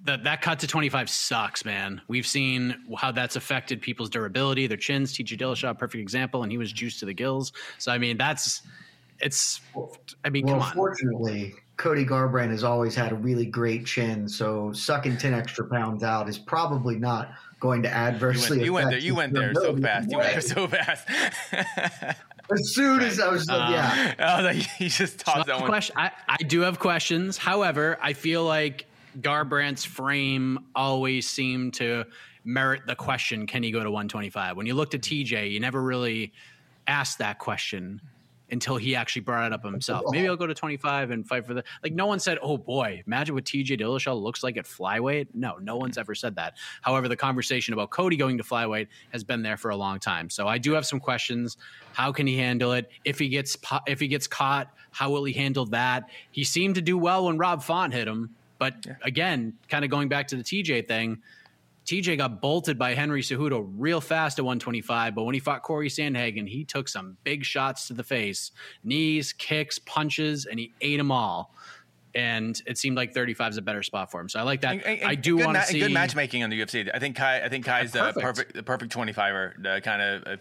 that that cut to 25 sucks, man. We've seen how that's affected people's durability, their chins. TJ Dillashaw, perfect example, and he was juiced to the gills. So I mean, that's it's. I mean, well, come on. Fortunately, Cody Garbrandt has always had a really great chin, so sucking ten extra pounds out is probably not going to adversely. You went, you went there. You went there so fast. You went there so fast. as soon as I was, uh, yeah. I was like, he just tossed so that one. Question, I, I do have questions. However, I feel like Garbrandt's frame always seemed to merit the question: Can he go to 125? When you looked at TJ, you never really asked that question until he actually brought it up himself. Oh. Maybe I'll go to 25 and fight for the like. No one said, "Oh boy, imagine what TJ Dillashaw looks like at flyweight." No, no one's mm. ever said that. However, the conversation about Cody going to flyweight has been there for a long time. So I do have some questions. How can he handle it? If he gets if he gets caught, how will he handle that? He seemed to do well when Rob Font hit him, but yeah. again, kind of going back to the TJ thing TJ got bolted by Henry Cejudo real fast at 125, but when he fought Cory Sandhagen, he took some big shots to the face, knees, kicks, punches, and he ate them all. And it seemed like 35 is a better spot for him. So I like that. And, and, I do want to see good matchmaking on the UFC. I think Kai. I think Kai's the perfect, the perfect 25er. The kind of uh,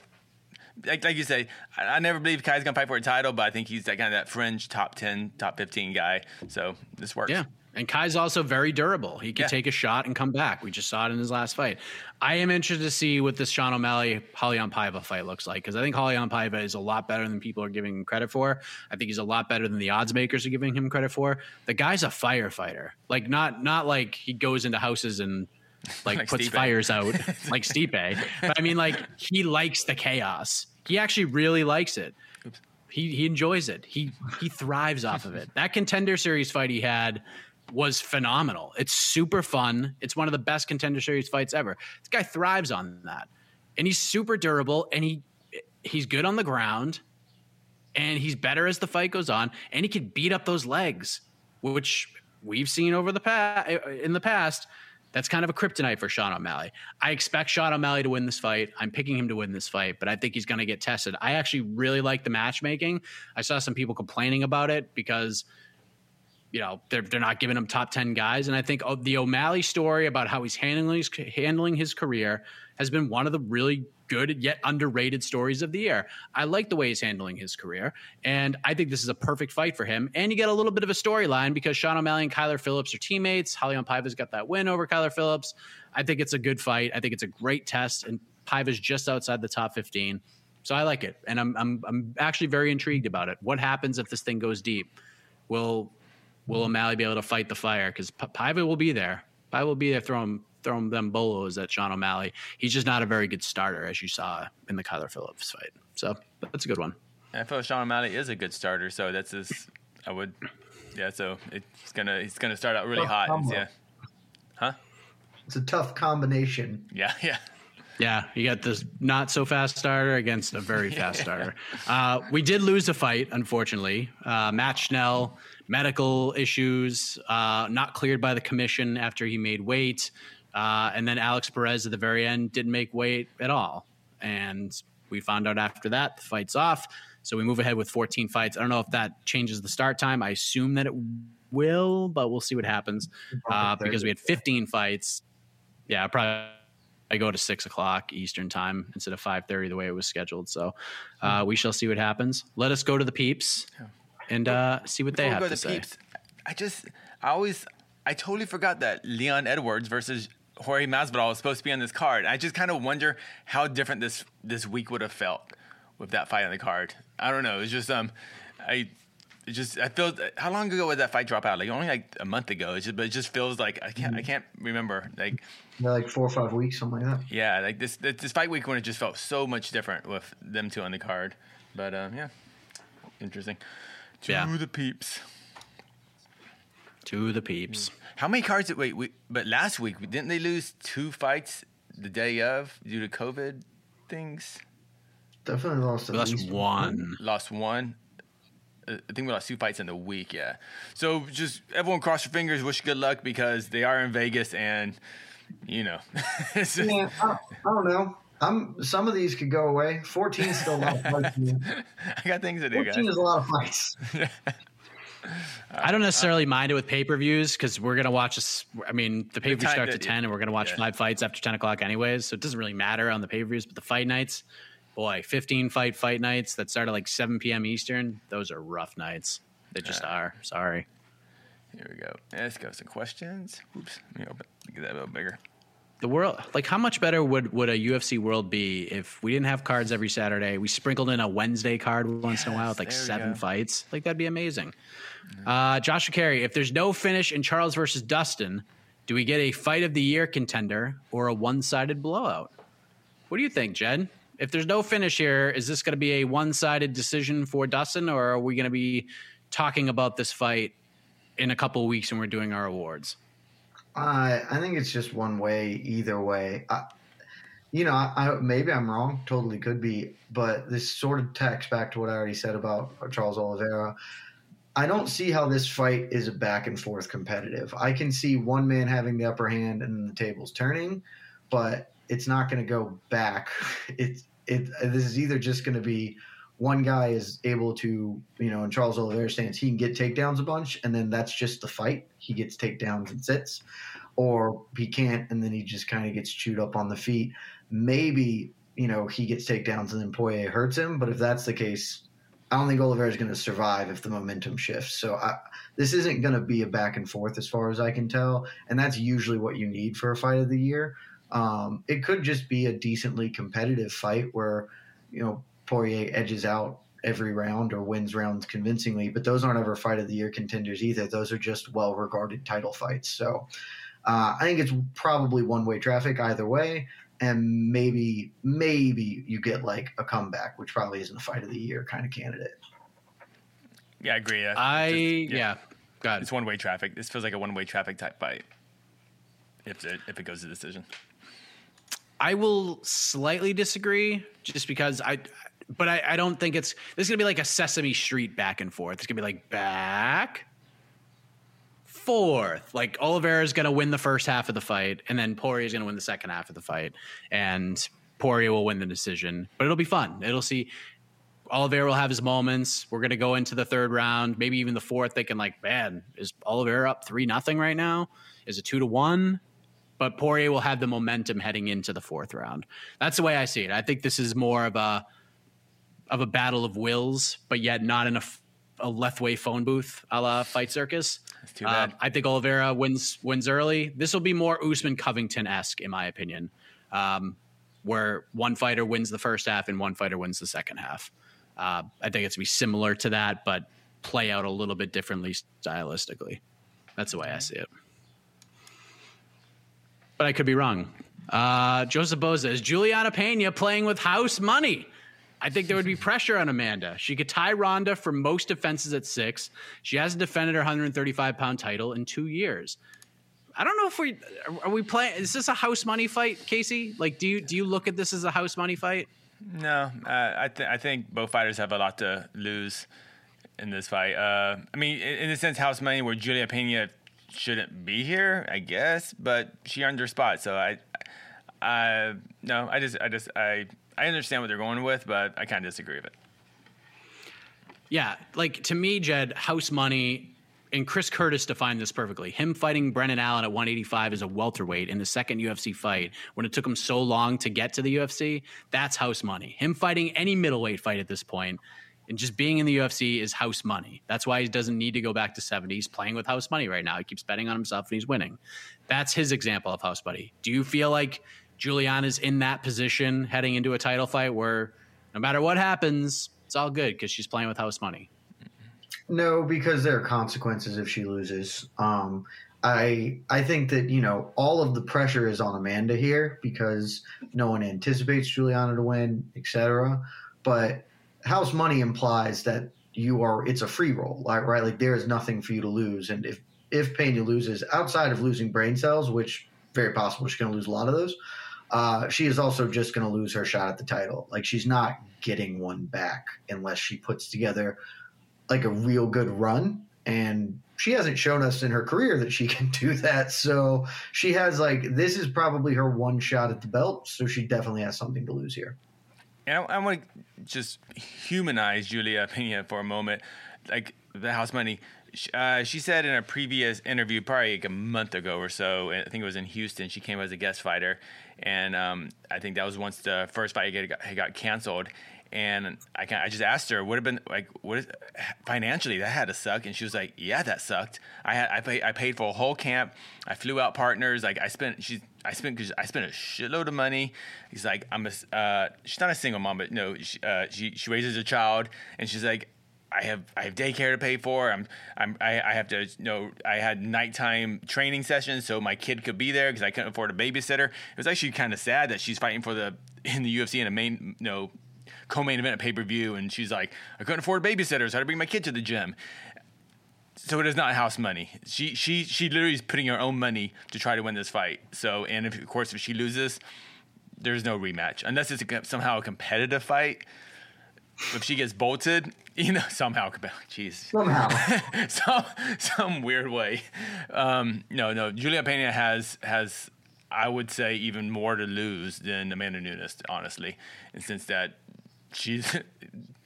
like, like you say, I, I, never believe Kai's gonna fight for a title, but I think he's that kind of that fringe top 10, top 15 guy. So this works. Yeah. And Kai's also very durable. He can yeah. take a shot and come back. We just saw it in his last fight. I am interested to see what this Sean O'Malley Raulian Paiva fight looks like because I think Raulian Paiva is a lot better than people are giving him credit for. I think he's a lot better than the odds makers are giving him credit for. The guy's a firefighter. Like not not like he goes into houses and like, like puts Stipe. fires out like Stipe. But I mean like he likes the chaos. He actually really likes it. He he enjoys it. He he thrives off of it. That contender series fight he had was phenomenal. It's super fun. It's one of the best contender series fights ever. This guy thrives on that. And he's super durable and he he's good on the ground and he's better as the fight goes on and he can beat up those legs, which we've seen over the past in the past. That's kind of a kryptonite for Sean O'Malley. I expect Sean O'Malley to win this fight. I'm picking him to win this fight, but I think he's going to get tested. I actually really like the matchmaking. I saw some people complaining about it because – you know they're they're not giving him top ten guys, and I think oh, the O'Malley story about how he's handling his, handling his career has been one of the really good yet underrated stories of the year. I like the way he's handling his career, and I think this is a perfect fight for him. And you get a little bit of a storyline because Sean O'Malley and Kyler Phillips are teammates. Raulian Paiva's got that win over Kyler Phillips. I think it's a good fight. I think it's a great test, and Paiva's just outside the top fifteen. So I like it, and I'm I'm I'm actually very intrigued about it. What happens if this thing goes deep? Will will O'Malley be able to fight the fire? Because P- Paiva will be there. Paiva will be there throwing throwing them bolos at Sean O'Malley. He's just not a very good starter, as you saw in the Kyler Phillips fight. So that's a good one. I feel Sean O'Malley is a good starter, so that's his. I would, yeah. So it's gonna he's gonna start out really tough hot. Combo. Yeah. Huh? It's a tough combination. Yeah, yeah. Yeah, you got this not so fast starter against a very fast starter. Uh, we did lose a fight, unfortunately. Uh, Matt Schnell medical issues, uh, not cleared by the commission after he made weight. Uh, and then Alex Perez at the very end didn't make weight at all. And we found out after that the fight's off. So we move ahead with 14 fights. I don't know if that changes the start time. I assume that it will, but we'll see what happens uh, because we had 15 fights. Yeah, probably. I go to six o'clock Eastern time instead of five thirty the way it was scheduled. So uh, we shall see what happens. Let us go to the peeps and uh, see what they have to say. Peeps, I just, I always, I totally forgot that Leon Edwards versus Jorge Masvidal was supposed to be on this card. I just kind of wonder how different this this week would have felt with that fight on the card. I don't know. It's just um, I. It just I feel how long ago was that fight drop out? Like only like a month ago. It's just, but it just feels like I can't I can't remember like yeah, like four or five weeks, something like that. Yeah, like this this fight week when it just felt so much different with them two on the card. But um, yeah, interesting. To yeah. the peeps. To the peeps. How many cards did wait? We, but last week didn't they lose two fights the day of due to COVID things? Definitely lost. We lost one. Lost one. Uh, I think we lost two fights in the week. Yeah. So just everyone cross your fingers. Wish good luck because they are in Vegas and you know. yeah, I, I don't know. I'm some of these could go away. 14 is still a lot of fights. I got things to do. 14 guys. is a lot of fights. I don't necessarily mind it with pay per views because we're gonna watch. This, I mean, the pay per view starts at ten, and we're gonna watch yeah. five fights after ten o'clock, anyways. So it doesn't really matter on the pay per views. But the fight nights, boy, fifteen fight fight nights that start at like seven p.m. Eastern. Those are rough nights. They just are. Sorry. Here we go. Let's go. Some questions. Oops. Let me open. Get that a little bigger the world like how much better would would a UFC world be if we didn't have cards every Saturday? We sprinkled in a Wednesday card once yes, in a while with like seven fights. Like that'd be amazing. Uh, Joshua Carey, if there's no finish in Charles versus Dustin, do we get a fight of the year contender or a one sided blowout? What do you think, Jed? If there's no finish here, is this going to be a one-sided decision for Dustin, or are we going to be talking about this fight in a couple of weeks when we're doing our awards? Uh, I think it's just one way either way. I, you know, I, I, maybe I'm wrong. Totally could be, but this sort of tacks back to what I already said about Charles Oliveira. I don't see how this fight is a back and forth competitive. I can see one man having the upper hand and the tables turning, but it's not going to go back. It's it. This is either just going to be one guy is able to, you know, in Charles Oliveira stance, he can get takedowns a bunch, and then that's just the fight. He gets takedowns and sits, or he can't, and then he just kind of gets chewed up on the feet. Maybe you know he gets takedowns and then Poirier hurts him, but if that's the case, I don't think Oliveira is going to survive if the momentum shifts. So I, this isn't going to be a back and forth as far as I can tell, and that's usually what you need for a fight of the year. Um, it could just be a decently competitive fight where you know Poirier edges out every round or wins rounds convincingly, but those aren't ever fight of the year contenders either. Those are just well regarded title fights. So uh, I think it's probably one way traffic either way and maybe maybe you get like a comeback, which probably isn't a fight of the year kind of candidate. Yeah, I agree. I Just, yeah, yeah. got it. It's one way traffic. This feels like a one way traffic type fight. If it if it goes to decision, I will slightly disagree, just because I. But I, I don't think it's this is gonna be like a Sesame Street back and forth. It's gonna be like back fourth. Like Oliveira is to win the first half of the fight, and then Poirier is to win the second half of the fight, and Poirier will win the decision. But it'll be fun. It'll see. Oliveira will have his moments. We're to go into the third round, maybe even the fourth. They can like, man, is Oliveira up three nothing right now? Is it two to one? But Poirier will have the momentum heading into the fourth round. That's the way I see it. I think this is more of a of a battle of wills, but yet not in a a Lethwei phone booth a la Fight Circus. That's too bad. Uh, I think Oliveira wins wins early. This will be more Usman Covington esque, in my opinion, um, where one fighter wins the first half and one fighter wins the second half. Uh, I think it's going to be similar to that, but play out a little bit differently stylistically. That's the way I see it. But I could be wrong. Uh, Joseph Boza is Julianna Pena playing with house money. I think there would be pressure on Amanda. She could tie Ronda for most defenses at six. She hasn't defended her 135 pound title in two years. I don't know if we are we playing. Is this a house money fight, Casey? Like, do you do you look at this as a house money fight? No, uh, I th- I think both fighters have a lot to lose in this fight. Uh, I mean, in, in a sense, house money where Julia Pena shouldn't be here, I guess, but she earned her spot. So I, I no, I just I just I I understand what they're going with, but I kind of disagree with it. Yeah, like to me, Jed, house money and Chris Curtis defined this perfectly. Him fighting Brendan Allen at 185 as a welterweight in the second UFC fight, when it took him so long to get to the UFC, that's house money. Him fighting any middleweight fight at this point and just being in the UFC is house money. That's why he doesn't need to go back to 70. He's playing with house money right now. He keeps betting on himself and he's winning. That's his example of house money. Do you feel like Julianna's in that position heading into a title fight where no matter what happens, it's all good because she's playing with house money. No, because there are consequences if she loses. Um, I I think that you know all of the pressure is on Amanda here because no one anticipates Julianna to win, etc. But house money implies that you are it's a free roll, right? Right, like there is nothing for you to lose, and if if Pena loses outside of losing brain cells, which very possible she's going to lose a lot of those, uh, she is also just going to lose her shot at the title. Like she's not getting one back unless she puts together like a real good run. And she hasn't shown us in her career that she can do that. So she has like this is probably her one shot at the belt. So she definitely has something to lose here. And I, I want to just humanize Julia Pena for a moment. Like the house money uh, she said in a previous interview, probably like a month ago or so, I think it was in Houston, she came as a guest fighter. And um, I think that was once the first fight got, got canceled. And I, I just asked her, would have been like, what is, financially that had to suck? And she was like, yeah, that sucked. I had, I paid, I paid for a whole camp. I flew out partners. Like I spent, she, I spent, I spent a shitload of money. He's like, I'm a, uh, she's not a single mom, but no, she, uh, she, she raises a child. And she's like, I have I have daycare to pay for. I'm I'm I, I have to you know I had nighttime training sessions so my kid could be there because I couldn't afford a babysitter. It was actually kind of sad that she's fighting for the in the UFC in a main you know co-main event, at pay per view, and she's like, I couldn't afford babysitters. I had to bring my kid to the gym. So it is not house money. She she she literally is putting her own money to try to win this fight. So and if, of course if she loses, there's no rematch unless it's a, somehow a competitive fight. If she gets bolted, you know somehow, jeez, Somehow. some some weird way. Um, no, no. Julia Pena has has I would say even more to lose than Amanda Nunes, honestly, and since that she's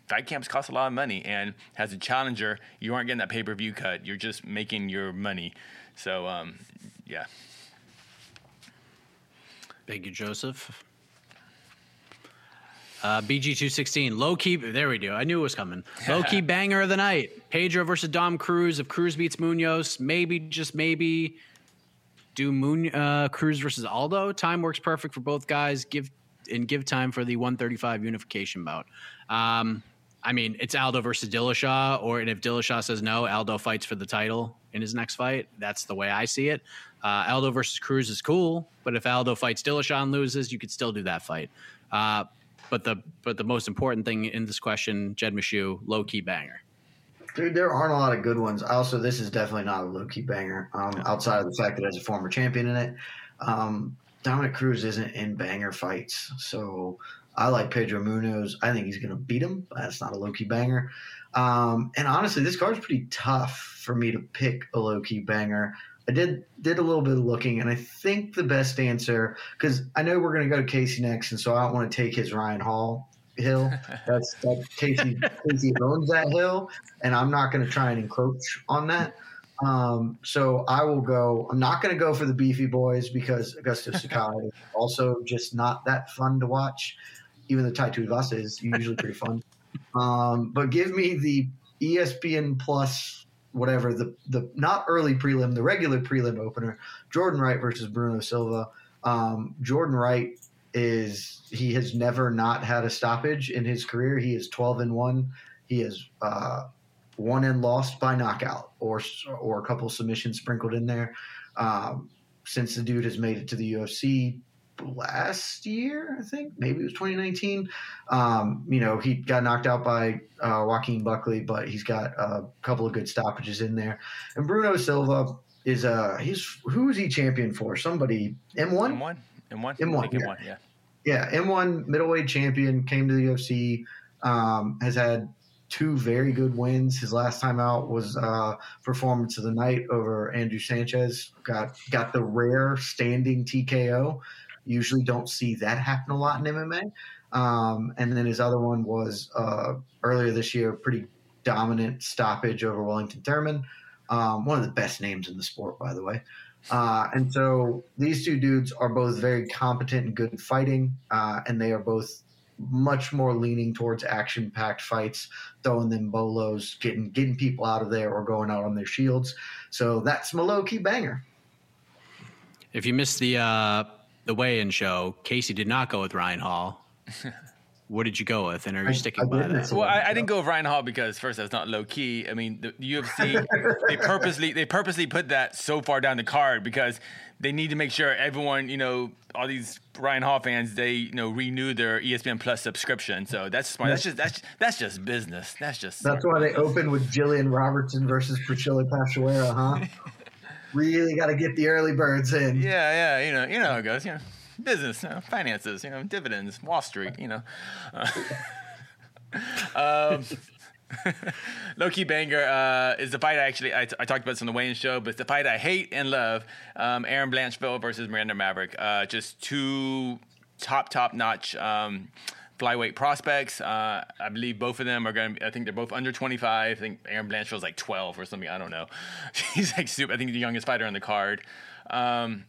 fight camps cost a lot of money, and as a challenger, you aren't getting that pay per view cut. You're just making your money. So um, yeah. Thank you, Joseph. Uh, BG216, low key. There we do. I knew it was coming. Low key banger of the night. Pedro versus Dom Cruz. If Cruz beats Munoz, maybe, just maybe, do Mun- uh, Cruz versus Aldo. Time works perfect for both guys. Give and give time for the 135 unification bout. Um, I mean, it's Aldo versus Dillashaw, or and if Dillashaw says no, Aldo fights for the title in his next fight. That's the way I see it. Uh, Aldo versus Cruz is cool, but if Aldo fights Dillashaw and loses, you could still do that fight. Uh, but the but the most important thing in this question, Jed Meshew, low key banger. Dude, there aren't a lot of good ones. Also, this is definitely not a low key banger. Um, outside of the fact that as a former champion in it, um, Dominick Cruz isn't in banger fights, so I like Pedro Munoz. I think he's going to beat him. That's not a low key banger. Um, and honestly, this card's pretty tough for me to pick a low key banger. I did did a little bit of looking, and I think the best answer because I know we're going to go to Casey next, and so I don't want to take his Ryan Hall hill. That's that Casey Casey owns that hill, and I'm not going to try and encroach on that. Um, so I will go. I'm not going to go for the beefy boys because Augusto Sakai is also just not that fun to watch. Even though Tai Tuivasa is usually pretty fun, um, but give me the ESPN Plus whatever the the not early prelim, the regular prelim opener, Jordan Wright versus Bruno Silva. Um, Jordan Wright is he has never not had a stoppage in his career. He is 12 and 1. He has uh, won and lost by knockout or or a couple submissions sprinkled in there. Um, since the dude has made it to the UFC last year, I think maybe it was 2019. Um, you know, he got knocked out by uh, Joaquin Buckley, but he's got a couple of good stoppages in there. And Bruno Silva is uh he's who is he champion for? Somebody M1? M1, M1, M1, I think yeah. M1, yeah. Yeah, M1 middleweight champion came to the UFC. Um, has had two very good wins. His last time out was uh, performance of the night over Andrew Sanchez. Got got the rare standing TKO. Usually don't see that happen a lot in MMA. Um, and then his other one was uh, earlier this year, pretty dominant stoppage over Wellington Turman. Um, one of the best names in the sport, by the way. Uh, and so these two dudes are both very competent and good at fighting, uh, and they are both much more leaning towards action-packed fights, throwing them bolos, getting getting people out of there, or going out on their shields. So that's my low key banger. If you missed the uh, the weigh-in show, Casey did not go with Ryan Hall. what did you go with, and are you sticking I by that? Well, I, I didn't go with Ryan Hall because first that's not low key. I mean, the UFC they purposely they purposely put that so far down the card because they need to make sure everyone, you know, all these Ryan Hall fans, they you know renew their ESPN Plus subscription. So that's smart. That's just that's that's just business. That's just That's why they opened with Jillian Robertson versus Priscilla Cachoeira, huh? really got to get the early birds in. yeah, yeah. You know, you know how it goes. You know, business, you know, finances, you know, dividends, Wall Street. You know. Uh, um, Low-key banger uh, is the fight I actually I, I talked about this on the weigh-in show, but it's the fight I hate and love. Um, Erin Blanchfield versus Miranda Maverick. Uh, just two top top notch um, flyweight prospects. Uh, I believe both of them are going to. I think they're both under 25. I think Erin Blanchfield's like 12 or something. I don't know. She's like super. I think the youngest fighter on the card. Um,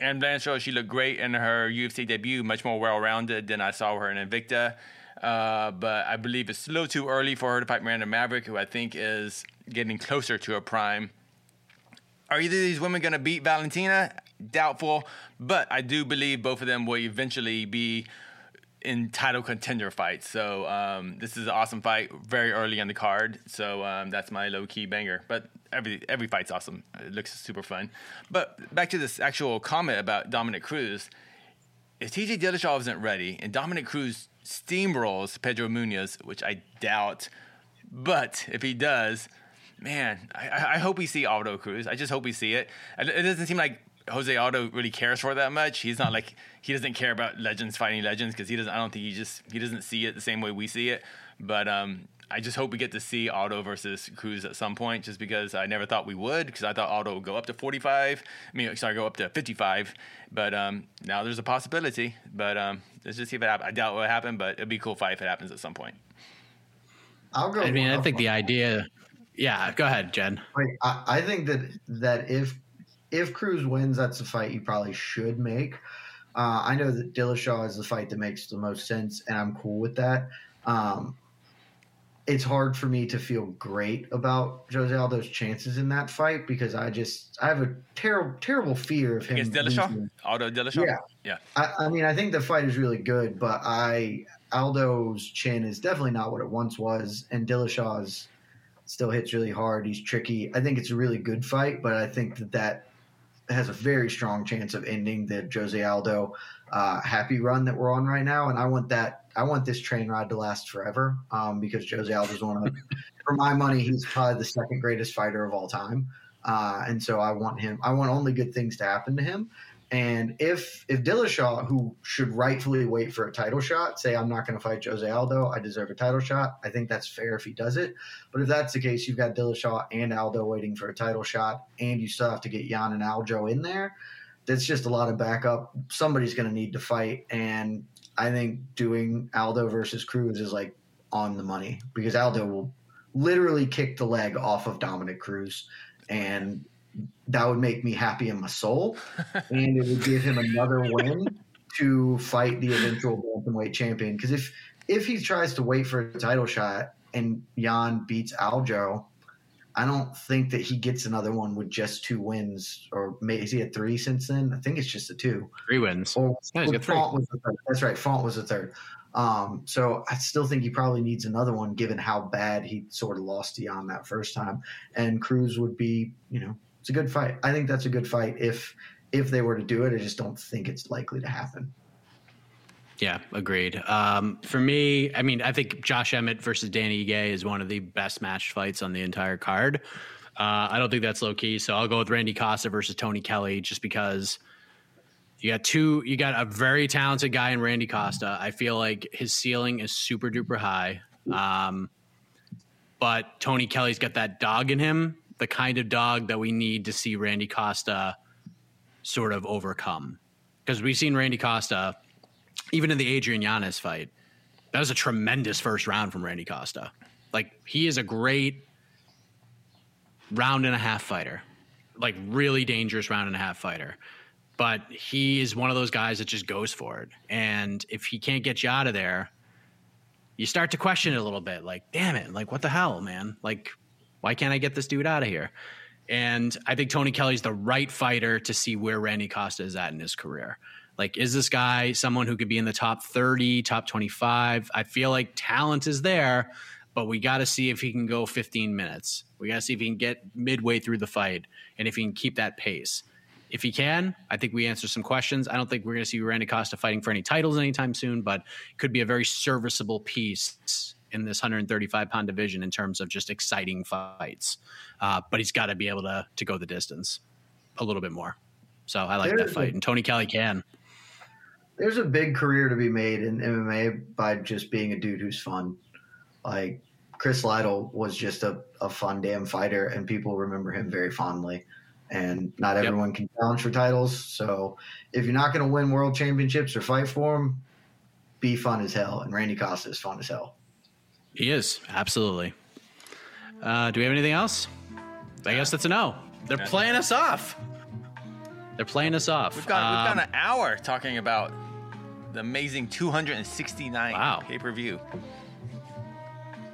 Erin Blanchfield, she looked great in her UFC debut, much more well-rounded than I saw her in Invicta. Uh, but I believe it's a little too early for her to fight Miranda Maverick, who I think is getting closer to her prime. Are either of these women going to beat Valentina? Doubtful, but I do believe both of them will eventually be in title contender fights. So um, this is an awesome fight, very early on the card. So um, that's my low key banger. But every every fight's awesome. It looks super fun. But back to this actual comment about Dominick Cruz. If TJ Dillashaw isn't ready and Dominick Cruz steamrolls Pedro Munoz, which I doubt, but if he does, man, I, I hope we see Aldo Cruz. I just hope we see it. It doesn't seem like Jose Aldo really cares for that much. He's not like he doesn't care about legends fighting legends because he doesn't. I don't think he just he doesn't see it the same way we see it. But um, I just hope we get to see Aldo versus Cruz at some point, just because I never thought we would, because I thought Aldo would go up to 45. I mean, sorry, go up to 55. But um, now there's a possibility. But um, let's just see if it happens. I doubt it will happen, but it'd be a cool fight if it happens at some point. I'll go. I mean, I think the idea. Yeah, go ahead, Jen. I, I think that that if if Cruz wins, that's a fight you probably should make. Uh, I know that Dillashaw is the fight that makes the most sense, and I'm cool with that. Um, it's hard for me to feel great about Jose Aldo's chances in that fight because I just I have a terrible terrible fear of him. Against Dillashaw, losing. Aldo Dillashaw. Yeah, yeah. I, I mean, I think the fight is really good, but I Aldo's chin is definitely not what it once was, and Dillashaw's still hits really hard. He's tricky. I think it's a really good fight, but I think that that has a very strong chance of ending the Jose Aldo uh, happy run that we're on right now. And I want that. I want this train ride to last forever um, because Jose Aldo is one of, for my money, he's probably the second greatest fighter of all time. Uh, and so I want him. I want only good things to happen to him. And if if Dillashaw, who should rightfully wait for a title shot, say I'm not going to fight Jose Aldo, I deserve a title shot. I think that's fair if he does it. But if that's the case, you've got Dillashaw and Aldo waiting for a title shot, and you still have to get Yan and Aljo in there. That's just a lot of backup. Somebody's going to need to fight, and I think doing Aldo versus Cruz is like on the money because Aldo will literally kick the leg off of Dominick Cruz, and that would make me happy in my soul, and it would give him another win to fight the eventual bantamweight champion. Because if if he tries to wait for a title shot and Yan beats Aljo, I don't think that he gets another one with just two wins, or maybe is he at three since then? I think it's just a two. Three wins. Or, Yeah, he's or got three. Font was the third. That's right. Font was the third. Um, so I still think he probably needs another one, given how bad he sort of lost to Yan that first time. And Cruz would be, you know, it's a good fight. I think that's a good fight if if they were to do it. I just don't think it's likely to happen. Yeah, agreed. Um, for me, I mean, I think Josh Emmett versus Dan Ige is one of the best match fights on the entire card. Uh, I don't think that's low key, so I'll go with Randy Costa versus Tony Kelly just because you got two, you got a very talented guy in Randy Costa. I feel like his ceiling is super duper high. Um, but Tony Kelly's got that dog in him, the kind of dog that we need to see Randy Costa sort of overcome. Because we've seen Randy Costa even in the Adrian Yanez fight, that was a tremendous first round from Randy Costa. Like he is a great round and a half fighter, like really dangerous round and a half fighter. But he is one of those guys that just goes for it. And if he can't get you out of there, you start to question it a little bit. Like, damn it, like what the hell, man? Like, why can't I get this dude out of here? And I think Tony Kelly's the right fighter to see where Randy Costa is at in his career. Like, is this guy someone who could be in the top 30, top 25? I feel like talent is there, but we got to see if he can go 15 minutes. We got to see if he can get midway through the fight and if he can keep that pace. If he can, I think we answer some questions. I don't think we're going to see Randy Costa fighting for any titles anytime soon, but could be a very serviceable piece in this 135 pound division in terms of just exciting fights. Uh, but he's got to be able to to go the distance a little bit more. So I like that There's a- fight, and Tony Kelly can. There's a big career to be made in MMA by just being a dude who's fun. Like Chris Lytle was just a, a fun damn fighter, and people remember him very fondly. And not Yep. everyone can challenge for titles. So if you're not going to win world championships or fight for them, be fun as hell. And Randy Costa is fun as hell. He is absolutely. Uh, do we have anything else? I guess that's a no. They're playing us off. They're playing us off. We've got Um, we've got an hour talking about the amazing 269 Wow. pay per view.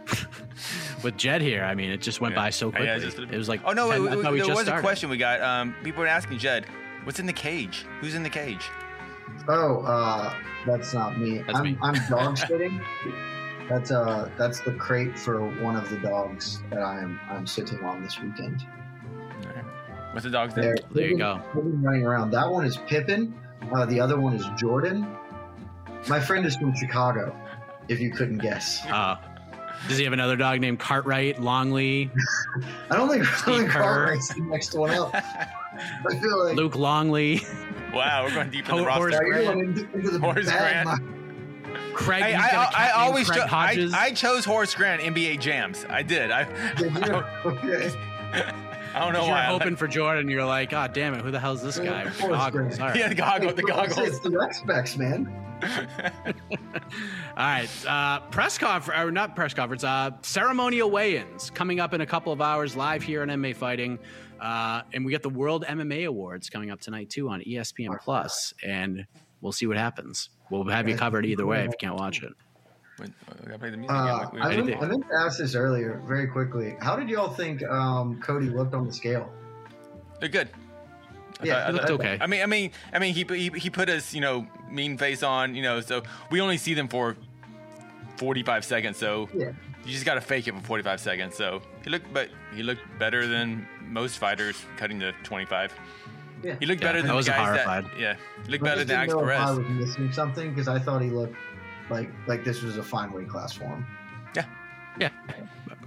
with Jed here. I mean, it just went by so quickly. just- it was like oh no, 10 wait, I wait, we there just was started. a question we got. Um, people were asking Jed, what's in the cage? Who's in the cage? Oh, uh, that's not me. That's I'm me. I'm dog sitting. That's uh that's the crate for one of the dogs that I'm I'm sitting on this weekend. What's the dog's They're, name? There you they've go. been- running around. That one is Pippin. Uh, the other one is Jordan. My friend is from Chicago. If you couldn't guess, Uh, does he have another dog named Cartwright, Longley, I don't think I don't Steve think Kerr. Cartwright's the next one up. I feel like Luke Longley, Wow, we're going deep in the Ho- horse roster. Yeah, you're Grant. Craig? Hey, he's I, got a I, cat I always Craig cho- I, I chose Horace Grant NBA jams. I did. I Okay. I don't know why. you were why. Hoping for Jordan. You're like, oh damn it, who the hell is this guy? Forrest Goggles. Grant. All right. Yeah, the goggles. The goggles. It's the Red Specs, man. All right. Uh, press conference, or not press conference, uh, ceremonial weigh ins coming up in a couple of hours live here on MMA Fighting. Uh, and we got the World MMA Awards coming up tonight, too, on ESPN Plus, And we'll see what happens. We'll have you covered either way if you can't watch it. Wait, I gotta the music Uh, I, wait, meant. I meant to ask this earlier, very quickly. How did y'all think um, Cody looked on the scale? They're good. I Yeah, thought- I looked thought- okay. I mean, I mean, I mean, he he he put his you know mean face on, you know, so we only see them for forty five seconds. So Yeah. you just gotta fake it for forty five seconds. So he looked, but he looked better than most fighters cutting to twenty five. Yeah. He looked Yeah, better than I the was guys horrified. that yeah, he looked I better than didn't Alex know if I was missing something because I thought he looked like like this was a fine weight class for him. Yeah. Yeah.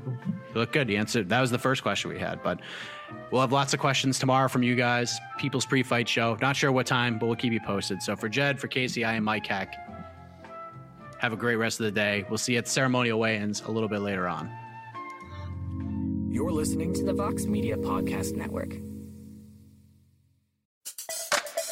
You look good. You answered. That was the first question we had, but we'll have lots of questions tomorrow from you guys. People's pre-fight show. Not sure what time, but we'll keep you posted. So for Jed, for Casey, I am Mike Heck. Have a great rest of the day. We'll see you at the ceremonial weigh-ins a little bit later on. You're listening to the Vox Media Podcast Network.